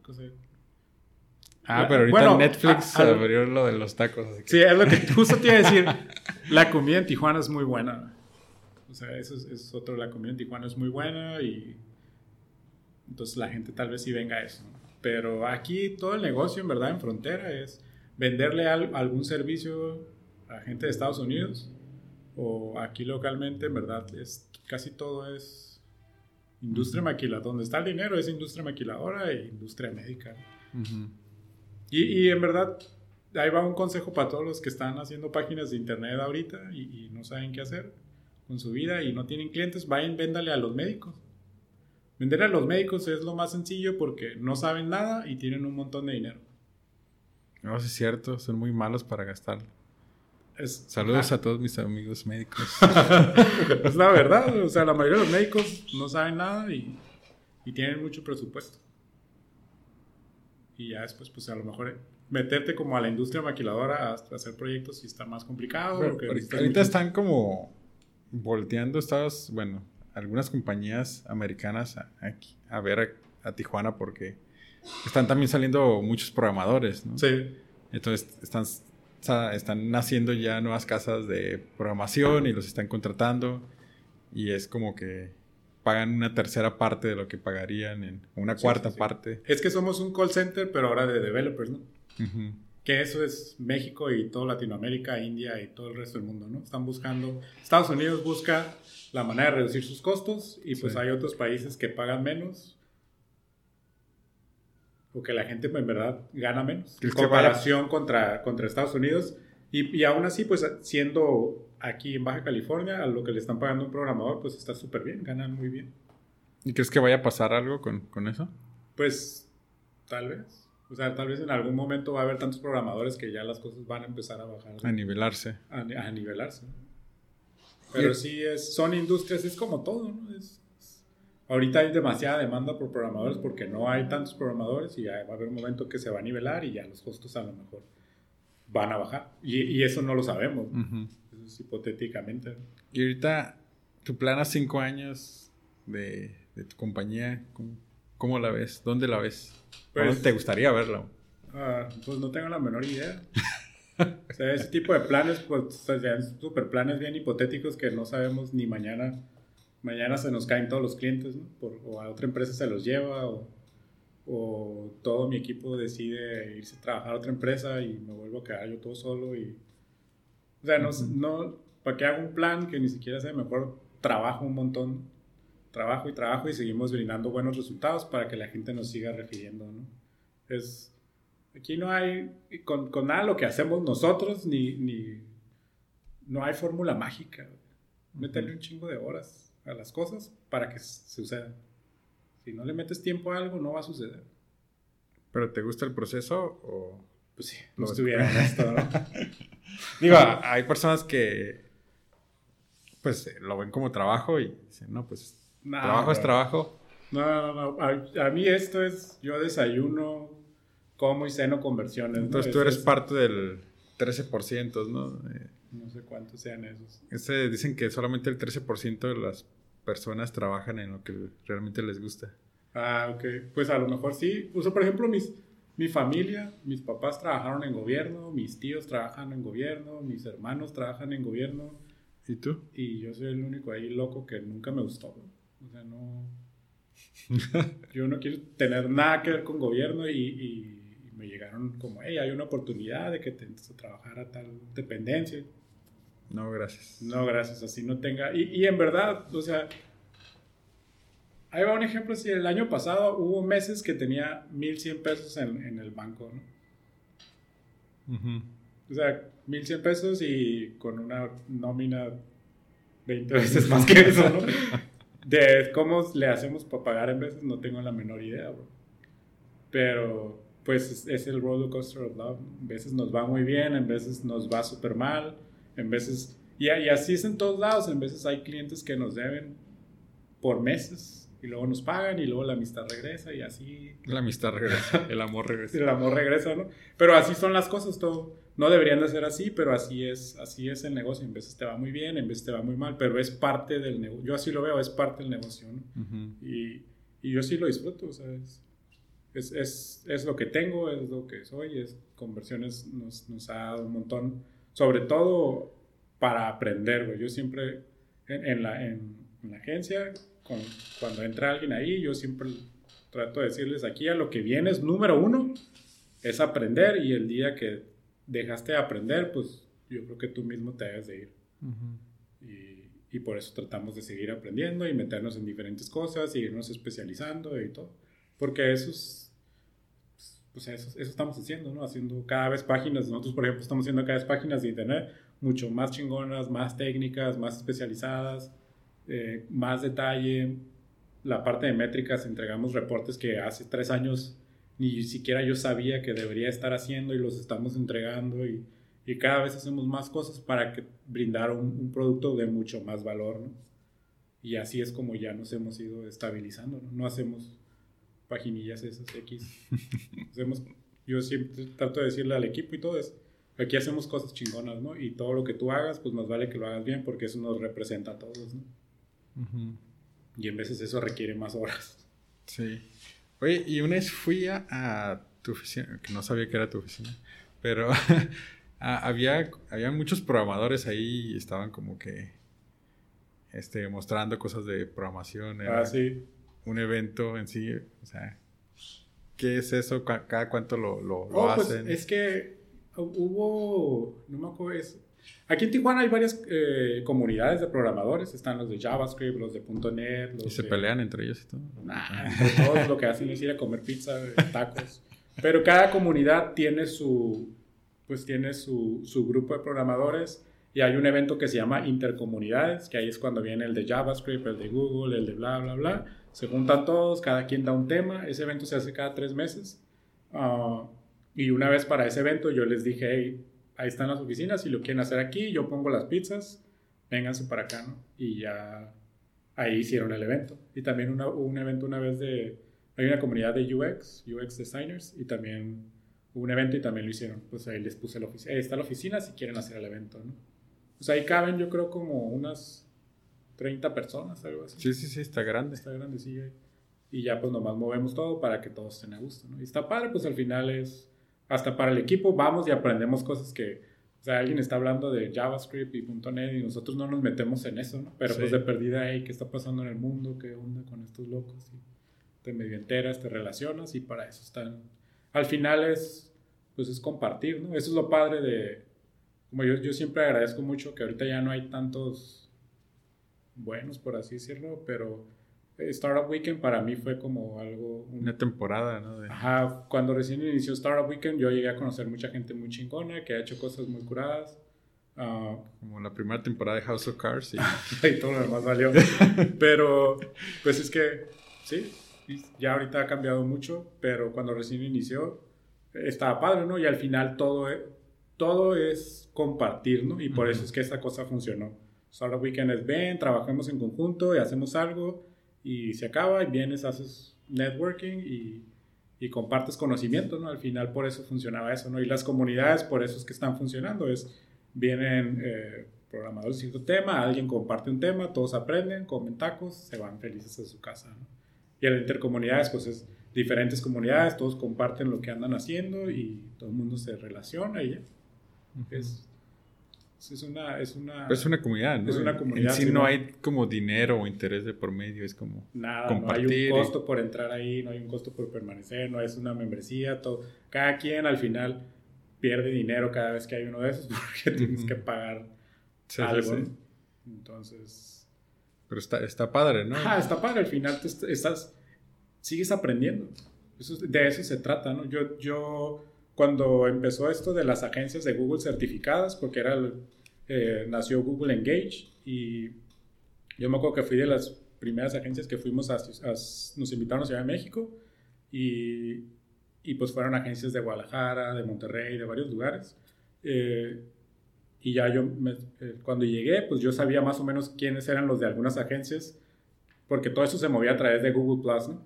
Speaker 2: ah, pero ahorita Netflix abrió lo de los tacos.
Speaker 1: Sí, es lo que justo te iba a decir. La comida en Tijuana es muy buena. O sea, eso es, es, otro. La comida en Tijuana es muy buena y entonces la gente tal vez sí venga a eso. Pero aquí todo el negocio, en verdad, en frontera es venderle algún servicio a gente de Estados Unidos o aquí localmente, en verdad, es casi todo es industria maquiladora. Donde está el dinero es industria maquiladora e industria médica. y, en verdad, ahí va un consejo para todos los que están haciendo páginas de internet ahorita y, y no saben qué hacer con su vida y no tienen clientes, vayan, véndale a los médicos. Vender a los médicos es lo más sencillo porque no saben nada y tienen un montón de dinero.
Speaker 2: No, es cierto, son muy malos para gastar. Saludos a todos mis amigos médicos.
Speaker 1: es la verdad, o sea, la mayoría de los médicos no saben nada y, tienen mucho presupuesto. Y ya después, pues a lo mejor meterte como a la industria maquiladora a hacer proyectos y está más complicado.
Speaker 2: ahorita, están como volteando Estados, bueno, algunas compañías americanas a, a ver a, Tijuana porque están también saliendo muchos programadores, ¿no?
Speaker 1: Sí.
Speaker 2: Entonces están, están naciendo ya nuevas casas de programación y los están contratando y es como que pagan una tercera parte de lo que pagarían en una cuarta parte.
Speaker 1: Es que somos un call center, pero ahora de developers, ¿no? Que eso es México y toda Latinoamérica, India y todo el resto del mundo, ¿no? Están buscando, Estados Unidos busca la manera de reducir sus costos y pues hay otros países que pagan menos o que la gente en verdad gana menos en comparación contra, contra Estados Unidos y, y, aún así pues siendo aquí en Baja California a lo que le están pagando un programador pues está súper bien, ganan muy bien.
Speaker 2: ¿Y crees que vaya a pasar algo con, con eso?
Speaker 1: Pues tal vez. O sea, tal vez en algún momento va a haber tantos programadores que ya las cosas van a empezar a bajar.
Speaker 2: A nivelarse.
Speaker 1: A, a nivelarse. Pero sí, es, son industrias, es como todo, ¿no? Es, ahorita hay demasiada demanda por programadores porque no hay tantos programadores y ya va a haber un momento que se va a nivelar y ya los costos a lo mejor van a bajar. Y, y eso no lo sabemos. Eso es hipotéticamente.
Speaker 2: Y ahorita, tu plan a cinco años de, de tu compañía, ¿cómo, ¿cómo, la ves? ¿Dónde la ves? ¿Dónde pues te gustaría verla?
Speaker 1: Uh, pues no tengo la menor idea. o sea, ese tipo de planes, pues, sean super planes bien hipotéticos que no sabemos ni mañana. Mañana se nos caen todos los clientes, ¿no? Por, o a otra empresa se los lleva, o, o, todo mi equipo decide irse a trabajar a otra empresa y me vuelvo a quedar yo todo solo. Y, o sea, no, no, para que haga un plan que ni siquiera sea mejor, trabajo un montón, trabajo y trabajo y seguimos brindando buenos resultados para que la gente nos siga refiriendo, ¿no? Es, Aquí no hay, con, con nada lo que hacemos nosotros, ni, ni no hay fórmula mágica. Métele un chingo de horas a las cosas para que sucedan. Si no le metes tiempo a algo, no va a suceder.
Speaker 2: ¿Pero te gusta el proceso o...?
Speaker 1: Pues sí, no estuviera en esto, ¿no?
Speaker 2: Digo, hay personas que pues lo ven como trabajo y dicen, no, pues trabajo es trabajo.
Speaker 1: No, no, no. A, a, mí esto es, yo desayuno, como y ceno conversiones.
Speaker 2: Entonces tú eres parte del 13%, ¿no?
Speaker 1: No sé cuántos sean esos.
Speaker 2: Ese, dicen que solamente el 13% de las personas trabajan en lo que realmente les gusta.
Speaker 1: Ah, ok. Pues a lo mejor sí. O por ejemplo, mis, mi familia, mis papás trabajaron en gobierno, mis tíos trabajan en gobierno, mis hermanos trabajan en gobierno.
Speaker 2: ¿Y tú?
Speaker 1: Y yo soy el único ahí loco que nunca me gustó. O sea, no... yo no quiero tener nada que ver con gobierno y me llegaron como, hey, hay una oportunidad de que te entres a trabajar a tal dependencia.
Speaker 2: No, gracias.
Speaker 1: No, gracias, así no tenga. Y, y en verdad, o sea, ahí va un ejemplo, si el año pasado hubo meses que tenía 1100 pesos en, en el banco, ¿no? O sea, 1100 pesos y con una nómina 20 veces más que eso, ¿no? De cómo le hacemos para pagar en veces no tengo la menor idea, bro. Pero pues es, el roller coaster of love. En veces nos va muy bien, en veces nos va súper mal, en veces... Y, y, así es en todos lados, en veces hay clientes que nos deben por meses y luego nos pagan y luego la amistad regresa y así...
Speaker 2: La amistad regresa, el amor regresa.
Speaker 1: el amor regresa, ¿no? Pero así son las cosas, todo. No deberían de ser así, pero así es, así es el negocio. En veces te va muy bien, en veces te va muy mal, pero es parte del negocio. Yo así lo veo, es parte del negocio, ¿no? y, y, yo sí lo disfruto, o sea, es, es, es, es, lo que tengo, es lo que soy, es conversiones nos, nos ha dado un montón, sobre todo para aprender, Yo siempre en, la, en, la, agencia, con, cuando entra alguien ahí, yo siempre trato de decirles aquí a lo que vienes, número uno, es aprender y el día que dejaste de aprender, pues yo creo que tú mismo te debes de ir. y, y, por eso tratamos de seguir aprendiendo y meternos en diferentes cosas, y irnos especializando y todo. Porque eso es, pues eso, eso, estamos haciendo, ¿no? Haciendo cada vez páginas, nosotros por ejemplo estamos haciendo cada vez páginas de internet mucho más chingonas, más técnicas, más especializadas, eh, más detalle. La parte de métricas, entregamos reportes que hace tres años ni siquiera yo sabía que debería estar haciendo y los estamos entregando y, y cada vez hacemos más cosas para que brindar un, un, producto de mucho más valor, ¿no? Y así es como ya nos hemos ido estabilizando, ¿no? No hacemos paginillas esas X. hacemos, yo siempre trato de decirle al equipo y todo es, aquí hacemos cosas chingonas, ¿no? Y todo lo que tú hagas, pues más vale que lo hagas bien porque eso nos representa a todos, ¿no? Y en veces eso requiere más horas.
Speaker 2: Sí. Oye, y una vez fui a, tu oficina, que no sabía que era tu oficina, pero había, había muchos programadores ahí y estaban como que este, mostrando cosas de programación.
Speaker 1: ah, sí
Speaker 2: un evento en sí? O sea, ¿qué es eso? ¿Cada cuánto lo, lo, lo
Speaker 1: oh, pues, hacen? es que hubo, no me acuerdo, aquí en Tijuana hay varias eh, comunidades de programadores, están los de JavaScript, los de .NET. Los
Speaker 2: ¿Y se pelean entre ellos y todo?
Speaker 1: Nah, todos lo que hacen es ir a comer pizza, tacos. Pero cada comunidad tiene su, pues tiene su, su grupo de programadores y hay un evento que se llama Intercomunidades, que ahí es cuando viene el de JavaScript, el de Google, el de bla, bla, bla se juntan todos, cada quien da un tema, ese evento se hace cada tres meses. Ah, y una vez para ese evento yo les dije, ahí están las oficinas, si lo quieren hacer aquí, yo pongo las pizzas, vénganse para acá, ¿no? Y ya, ahí hicieron el evento. Y también una, un evento una vez de, hay una comunidad de UX, UX designers, y también hubo un evento y también lo hicieron. Pues ahí les puse la oficina, ahí está la oficina si quieren hacer el evento, ¿no? Pues ahí caben yo creo como unas 30 personas, algo así.
Speaker 2: Sí, sí, sí, está grande.
Speaker 1: Está grande, sí. Y ya pues nomás movemos todo para que todos estén a gusto, ¿no? Y está padre, pues al final es, hasta para el equipo vamos y aprendemos cosas que, o sea, alguien está hablando de JavaScript y .NET y nosotros no nos metemos en eso, ¿no? Pero pues de perdida, hey, ¿qué está pasando en el mundo? ¿Qué onda con estos locos? Y te medio enteras, te relacionas y para eso están. Al final es, pues es compartir, ¿no? Eso es lo padre de, como yo, yo siempre agradezco mucho que ahorita ya no hay tantos buenos, por así decirlo, pero eh, Startup Weekend para mí fue como algo... un-
Speaker 2: Una temporada, ¿no? De-
Speaker 1: Ajá, cuando recién inició Startup Weekend yo llegué a conocer mucha gente muy chingona que ha hecho cosas muy curadas. ah,
Speaker 2: Como la primera temporada de House of Cards. Y...
Speaker 1: y todo lo demás valió. pero, pues es que, sí, ya ahorita ha cambiado mucho, pero cuando recién inició, eh, estaba padre, ¿no? Y al final todo es, todo es compartir, ¿no? Y por eso es que esta cosa funcionó. Startup Weekend es, ven, trabajemos en conjunto y hacemos algo, y se acaba, y vienes, haces networking y, y compartes conocimiento, ¿no? Al final por eso funcionaba eso, ¿no? Y las comunidades por eso es que están funcionando, es, vienen eh, programadores de cierto tema, alguien comparte un tema, todos aprenden, comen tacos, se van felices a su casa, ¿no? Y en intercomunidades, pues es diferentes comunidades, todos comparten lo que andan haciendo y todo el mundo se relaciona y ya. Es, es una... Es una,
Speaker 2: Pues es una comunidad, ¿no?
Speaker 1: Es una comunidad,
Speaker 2: En sí no
Speaker 1: ¿no?
Speaker 2: hay como dinero o interés de por medio, es como...
Speaker 1: Nada,
Speaker 2: compartir
Speaker 1: no hay un costo por entrar ahí, no hay un costo por permanecer, no es una membresía, todo. Cada quien al final pierde dinero cada vez que hay uno de esos porque tienes que pagar
Speaker 2: Sí,
Speaker 1: algo.
Speaker 2: sí.
Speaker 1: Entonces,
Speaker 2: Pero está, está padre, ¿no?
Speaker 1: ajá, está padre, al final te est- estás, sigues aprendiendo. Eso, es- de eso se trata, ¿no? Yo, yo, cuando empezó esto de las agencias de Google certificadas, porque era el- eh, nació Google Engage y yo me acuerdo que fui de las primeras agencias que fuimos a, a- nos invitaron a Ciudad de México y, y pues fueron agencias de Guadalajara, de Monterrey, de varios lugares. Eh, y ya yo, me- eh, cuando llegué, pues yo sabía más o menos quiénes eran los de algunas agencias, porque todo eso se movía a través de Google Plus, ¿no?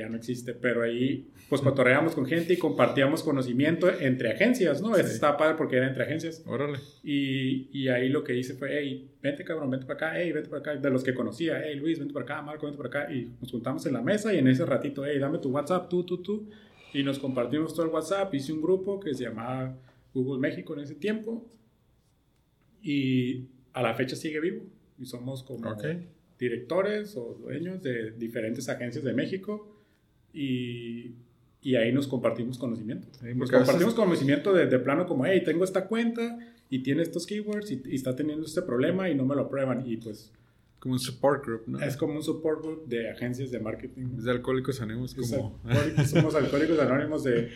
Speaker 1: Ya no existe, pero ahí pues cotorreábamos con gente y compartíamos conocimiento entre agencias, ¿no? Eso
Speaker 2: Sí.
Speaker 1: estaba padre porque era entre agencias.
Speaker 2: Órale.
Speaker 1: Y, y ahí lo que hice fue, hey, vente cabrón, vente para acá, hey, vente para acá, de los que conocía, hey Luis, vente para acá, Marco, vente para acá, y nos juntamos en la mesa y en ese ratito, hey, dame tu WhatsApp, tú, tú, tú, y nos compartimos todo el WhatsApp, hice un grupo que se llamaba Google México en ese tiempo, y a la fecha sigue vivo, y somos como
Speaker 2: Ok.
Speaker 1: directores o dueños de diferentes agencias de México, y, y ahí nos compartimos conocimiento.
Speaker 2: Sí,
Speaker 1: Nos compartimos conocimiento de, de plano como, hey, tengo esta cuenta y tiene estos keywords y, y está teniendo este problema y no me lo aprueban. Y pues
Speaker 2: Como un support group, ¿no?
Speaker 1: es como un support group de agencias de marketing.
Speaker 2: Es de Alcohólicos Anónimos,
Speaker 1: Es
Speaker 2: como...
Speaker 1: alcohólicos- somos alcohólicos anónimos de,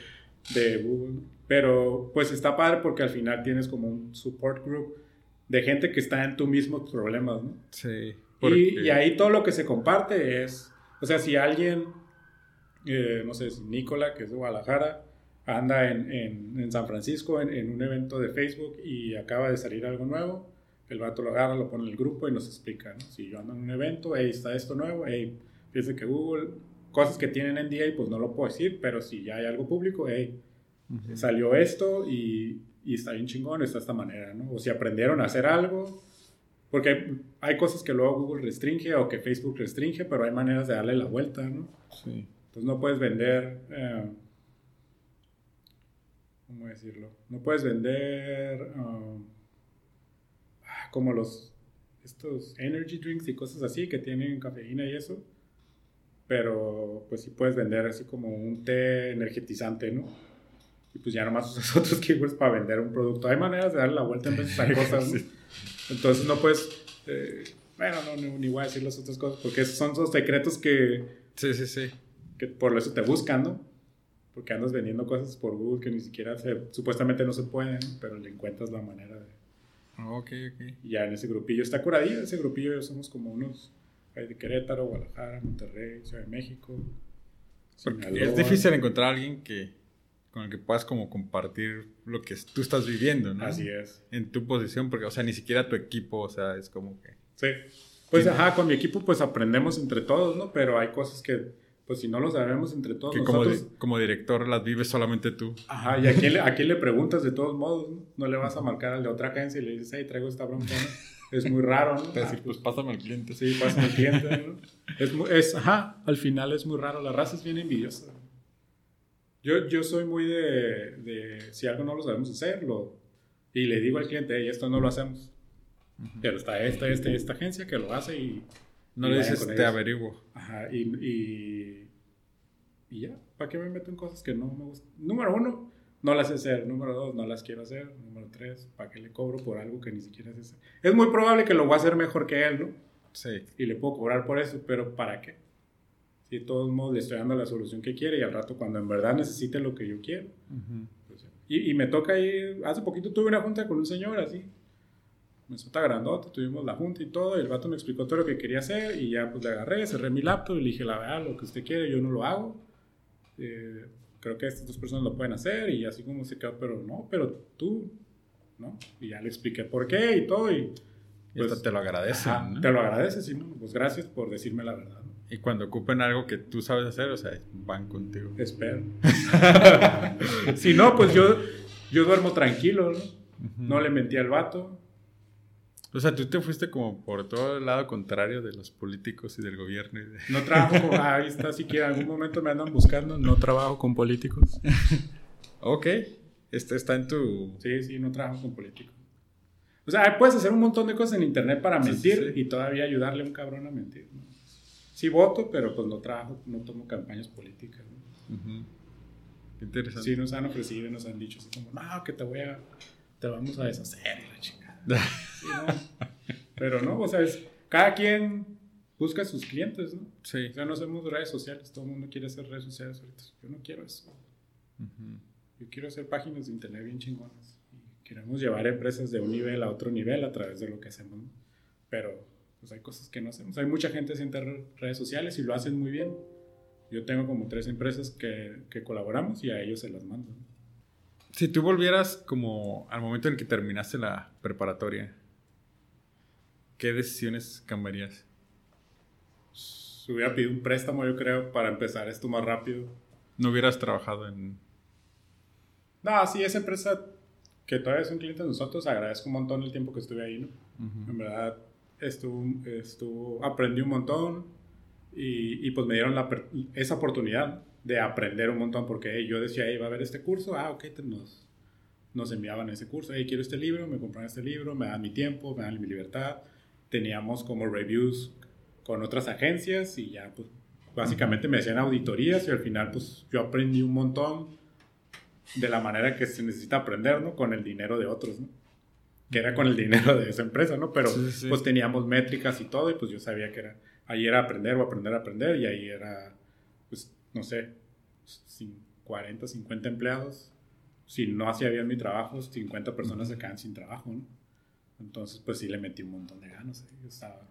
Speaker 1: de Google. Pero pues está padre porque al final tienes como un support group de gente que está en tus mismos problemas, ¿no?
Speaker 2: Sí.
Speaker 1: Y,
Speaker 2: porque-
Speaker 1: y ahí todo lo que se comparte es, o sea, si alguien, eh, no sé, si Nicola, que es de Guadalajara, anda en, en- en San Francisco en, en un evento de Facebook y acaba de salir algo nuevo, el vato lo agarra, lo pone en el grupo y nos explica, ¿no? Si yo ando en un evento, hey, está esto nuevo, hey, fíjense que Google, cosas que tienen NDA, pues no lo puedo decir, pero si ya hay algo público, hey, salió esto y, y está bien chingón, está de esta manera, ¿no? O si aprendieron a hacer algo, porque hay cosas que luego Google restringe o que Facebook restringe, pero hay maneras de darle la vuelta, ¿no?
Speaker 2: Sí.
Speaker 1: Entonces no puedes vender, eh, ¿cómo decirlo? No puedes vender um, ah, como los, estos energy drinks y cosas así que tienen cafeína y eso, pero pues sí puedes vender así como un té energetizante, ¿no? Y pues ya nomás usas otros keywords para vender un producto. Hay maneras de darle la vuelta en veces a cosas, ¿no? Entonces no puedes, eh, bueno, no, no, ni voy a decir las otras cosas porque esos son esos secretos que
Speaker 2: Sí, sí, sí.
Speaker 1: Que por eso te buscan, ¿no? Porque andas vendiendo cosas por Google que ni siquiera se, supuestamente no se pueden, pero le encuentras la manera de...
Speaker 2: Ok, ok.
Speaker 1: Y ya en ese grupillo está curadillo, ese grupillo somos como unos hay de Querétaro, Guadalajara, Monterrey, Ciudad de México.
Speaker 2: Porque
Speaker 1: Sinaloa.
Speaker 2: es difícil encontrar a alguien que con el que puedas como compartir lo que tú estás viviendo, ¿no?
Speaker 1: Así es.
Speaker 2: En tu posición, porque, o sea, ni siquiera tu equipo, o sea, es como que...
Speaker 1: Sí. Pues ajá, con mi equipo pues aprendemos entre todos, ¿no? Pero hay cosas que pues si no lo sabemos entre todos
Speaker 2: que nosotros... Como, como, director las vives solamente tú.
Speaker 1: Ajá, y a quién, le, a quién le preguntas de todos modos, ¿no? No le vas a marcar al de otra agencia y le dices, hey, traigo esta bronca, ¿no? Es muy raro, ¿no?
Speaker 2: Pues, pues pásame al cliente.
Speaker 1: Sí, pásame al cliente, ¿no? Es, muy, es, ajá, al final es muy raro, la raza es bien envidiosa. Yo, yo soy muy de, de, si algo no lo sabemos hacer, lo, y le digo al cliente, hey, esto no lo hacemos. Pero está esta, esta y esta agencia que lo hace y...
Speaker 2: No le dices, te averiguo.
Speaker 1: Ajá, y, y, y, ya, ¿para qué me meto en cosas que no me gustan? Número uno, no las sé hacer. Número dos, no las quiero hacer. Número tres, ¿para qué le cobro por algo que ni siquiera sé hacer? Es muy probable que lo voy a hacer mejor que él, ¿no?
Speaker 2: Sí.
Speaker 1: Y le puedo cobrar por eso, pero ¿para qué? Si de todos modos le estoy dando la solución que quiere y al rato cuando en verdad necesite lo que yo quiero. pues, y, y, me toca ir, hace poquito tuve una junta con un señor así, me suelta grandote, tuvimos la junta y todo, y el vato me explicó todo lo que quería hacer y ya pues le agarré, cerré mi laptop y le dije, la verdad, lo que usted quiere, yo no lo hago. Eh, creo que estas dos personas lo pueden hacer y así como se quedó, pero no, pero tú, ¿no? Y ya le expliqué por qué y todo y...
Speaker 2: Pues, te lo agradece.
Speaker 1: Te lo agradeces y no, pues gracias por decirme la verdad.
Speaker 2: Y cuando ocupen algo que tú sabes hacer, o sea, van contigo.
Speaker 1: Espero. si no, pues yo, yo duermo tranquilo, ¿no? No le mentí al vato,
Speaker 2: o sea, tú te fuiste como por todo el lado contrario de los políticos y del gobierno.
Speaker 1: No trabajo con... ahí está, si en algún momento me andan buscando, no trabajo con políticos.
Speaker 2: ok, este está en tu...
Speaker 1: Sí, sí, no trabajo con políticos. O sea, puedes hacer un montón de cosas en internet para mentir y todavía ayudarle a un cabrón a mentir. Sí voto, pero pues no trabajo, no tomo campañas políticas.
Speaker 2: Interesante.
Speaker 1: Sí, nos han ofrecido y nos han dicho así como, no, que te voy a... Te vamos a deshacer, la chingada. Pero no, o sea, es, cada quien busca a sus clientes, ¿no?
Speaker 2: Sí.
Speaker 1: O sea, no hacemos redes sociales, todo el mundo quiere hacer redes sociales ahorita. Yo no quiero eso. Yo quiero hacer páginas de internet bien chingonas. Y queremos llevar empresas de un nivel a otro nivel a través de lo que hacemos. Pero pues hay cosas que no hacemos. Hay mucha gente haciendo redes sociales y lo hacen muy bien. Yo tengo como tres empresas que, que colaboramos y a ellos se las mando.
Speaker 2: Si tú volvieras como al momento en que terminaste la preparatoria, ¿qué decisiones cambiarías?
Speaker 1: Si hubiera pedido un préstamo, yo creo, para empezar esto más rápido.
Speaker 2: ¿No hubieras trabajado en...?
Speaker 1: No, sí, esa empresa que todavía es un cliente de nosotros, agradezco un montón el tiempo que estuve ahí, ¿no? En verdad, estuvo, estuvo, aprendí un montón y, y pues me dieron la, esa oportunidad de aprender un montón, porque yo decía, hey, va a haber este curso, ah, ok, nos, nos enviaban ese curso, hey, quiero este libro, me compran este libro, me dan mi tiempo, me dan mi libertad. Teníamos como reviews con otras agencias y ya, pues, básicamente me hacían auditorías y al final, pues, yo aprendí un montón de la manera que se necesita aprender, ¿no? Con el dinero de otros, ¿no? Que era con el dinero de esa empresa, ¿no? Pero, pues, teníamos métricas y todo y, pues, yo sabía que era, ahí era aprender o aprender a aprender y ahí era, pues, no sé, 40, 50 empleados. Si no hacía bien mi trabajo, 50 personas se quedan sin trabajo, ¿no? Entonces, pues sí le metí un montón de ganas. ¿eh? Estaba,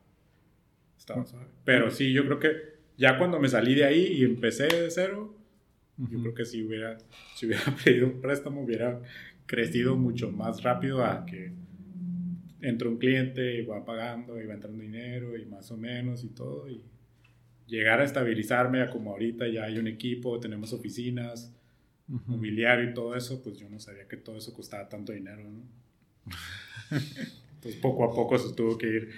Speaker 1: estaba suave. Pero sí, yo creo que ya cuando me salí de ahí y empecé de cero, yo creo que si hubiera, si hubiera pedido un préstamo, hubiera crecido mucho más rápido a que entró un cliente y va pagando y va entrando dinero y más o menos y todo. Y, llegar a estabilizarme a como ahorita ya hay un equipo, tenemos oficinas, mobiliario y todo eso, pues yo no sabía que todo eso costaba tanto dinero, ¿no? Entonces poco a poco se tuvo que ir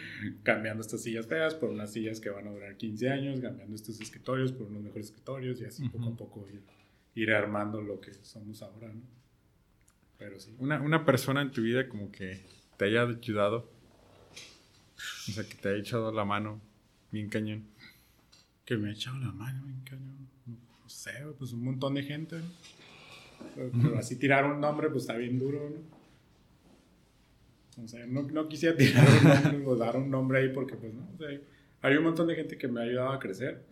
Speaker 1: cambiando estas sillas feas por unas sillas que van a durar 15 años, cambiando estos escritorios por unos mejores escritorios y así poco a poco ir, ir, armando lo que somos ahora, ¿no? Pero sí.
Speaker 2: Una, una persona en tu vida como que te haya ayudado, o sea, que te haya echado la mano bien cañón
Speaker 1: que me ha echado la mano, No sé, pues un montón de gente. Pero, así tirar un nombre, pues está bien duro, ¿no? O sea, no, no quisiera tirar un nombre o dar un nombre ahí porque, pues, no. O sea, hay un montón de gente que me ha ayudado a crecer.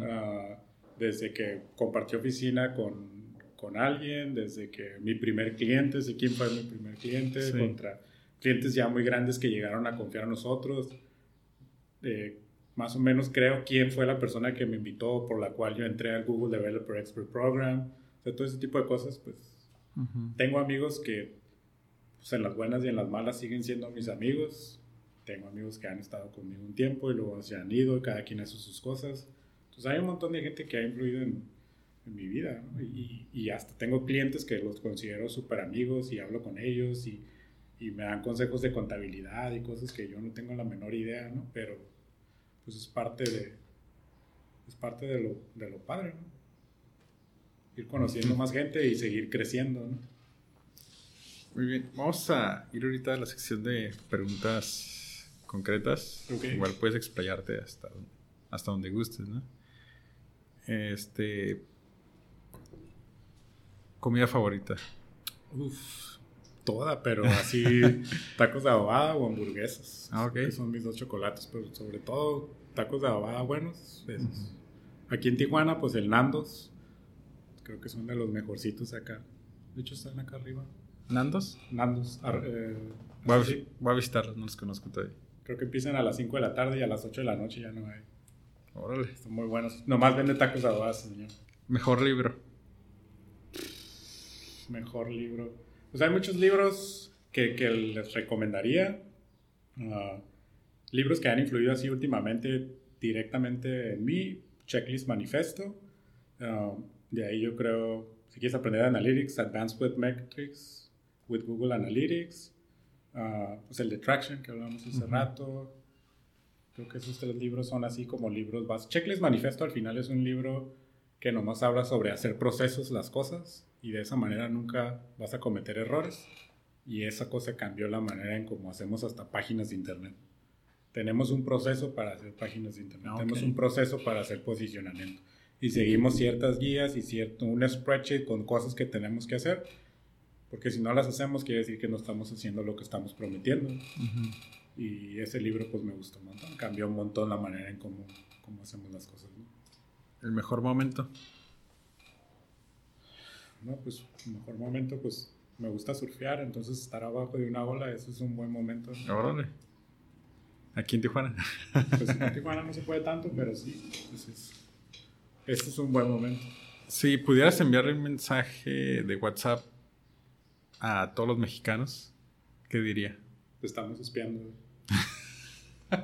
Speaker 1: Ah, desde que compartí oficina con, con, alguien, desde que mi primer cliente, sé quién fue mi primer cliente, contra clientes ya muy grandes que llegaron a confiar en nosotros. Eh, más o menos creo quién fue la persona que me invitó, por la cual yo entré al Google Developer Expert Program, o sea, todo ese tipo de cosas, pues tengo amigos que pues, en las buenas y en las malas siguen siendo mis amigos tengo amigos que han estado conmigo un tiempo y luego se han ido, cada quien hace sus cosas. Entonces hay un montón de gente que ha influido en, en mi vida, ¿no? y, y, hasta tengo clientes que los considero súper amigos y hablo con ellos y, y, me dan consejos de contabilidad y cosas que yo no tengo la menor idea, ¿no? Pero pues es parte de, es parte de lo, de lo padre, ¿no? Ir conociendo más gente y seguir creciendo, ¿no?
Speaker 2: Muy bien, vamos a ir ahorita a la sección de preguntas concretas.
Speaker 1: Okay.
Speaker 2: Igual puedes explayarte hasta, hasta donde gustes, ¿no? Este, Comida favorita.
Speaker 1: Uf, toda, pero así tacos de adobada o hamburguesas.
Speaker 2: Ah, ok.
Speaker 1: Que son mis dos chocolates, pero sobre todo tacos de adobada buenos. Esos. Uh -huh. Aquí en Tijuana, pues el Nandos. Creo que son de los mejorcitos acá. De hecho, están acá arriba.
Speaker 2: ¿Nandos?
Speaker 1: Nandos. Eh,
Speaker 2: voy, a, voy, a, visitarlos, no los conozco todavía.
Speaker 1: Creo que empiezan a las 5 de la tarde y a las 8 de la noche ya no hay.
Speaker 2: Órale.
Speaker 1: Están muy buenos. Nomás vende tacos de adobada, señor.
Speaker 2: Mejor libro
Speaker 1: mejor libro. Pues hay muchos libros que, que les recomendaría. Uh, libros que han influido así últimamente directamente en mí. Checklist Manifesto. Uh, de ahí yo creo, si quieres aprender Analytics, Advanced Web Metrics with Google Analytics. Uh, pues el de Traction que hablamos hace uh -huh. rato. Creo que esos tres libros son así como libros básicos. Checklist Manifesto al final es un libro que nomás habla sobre hacer procesos las cosas y de esa manera nunca vas a cometer errores. Y esa cosa cambió la manera en cómo hacemos hasta páginas de internet. Tenemos un proceso para hacer páginas de internet, okay. tenemos un proceso para hacer posicionamiento y seguimos ciertas guías y cierto un spreadsheet con cosas que tenemos que hacer, porque si no las hacemos quiere decir que no estamos haciendo lo que estamos prometiendo. Uh -huh. Y ese libro pues me gustó un montón, cambió un montón la manera en cómo, cómo hacemos las cosas. ¿no?
Speaker 2: El mejor momento.
Speaker 1: No, pues el mejor momento, pues me gusta surfear, entonces estar abajo de una ola, eso es un buen momento.
Speaker 2: Órale. Aquí en Tijuana.
Speaker 1: Pues en Tijuana no se puede tanto, pero sí. Entonces, este es un buen momento.
Speaker 2: Si pudieras enviarle un mensaje de WhatsApp a todos los mexicanos, ¿qué diría?
Speaker 1: Te estamos espiando.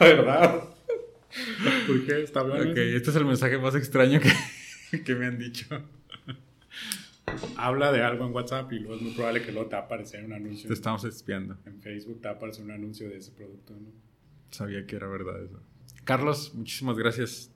Speaker 1: ¿Verdad? ¿Por qué? ¿Está hablando?
Speaker 2: Ok, este es el mensaje más extraño que, que me han dicho.
Speaker 1: Habla de algo en WhatsApp y luego es muy probable que luego te va a aparecer un anuncio.
Speaker 2: Te estamos espiando.
Speaker 1: En Facebook te va a aparecer un anuncio de ese producto, ¿no?
Speaker 2: Sabía que era verdad eso. Carlos, muchísimas gracias.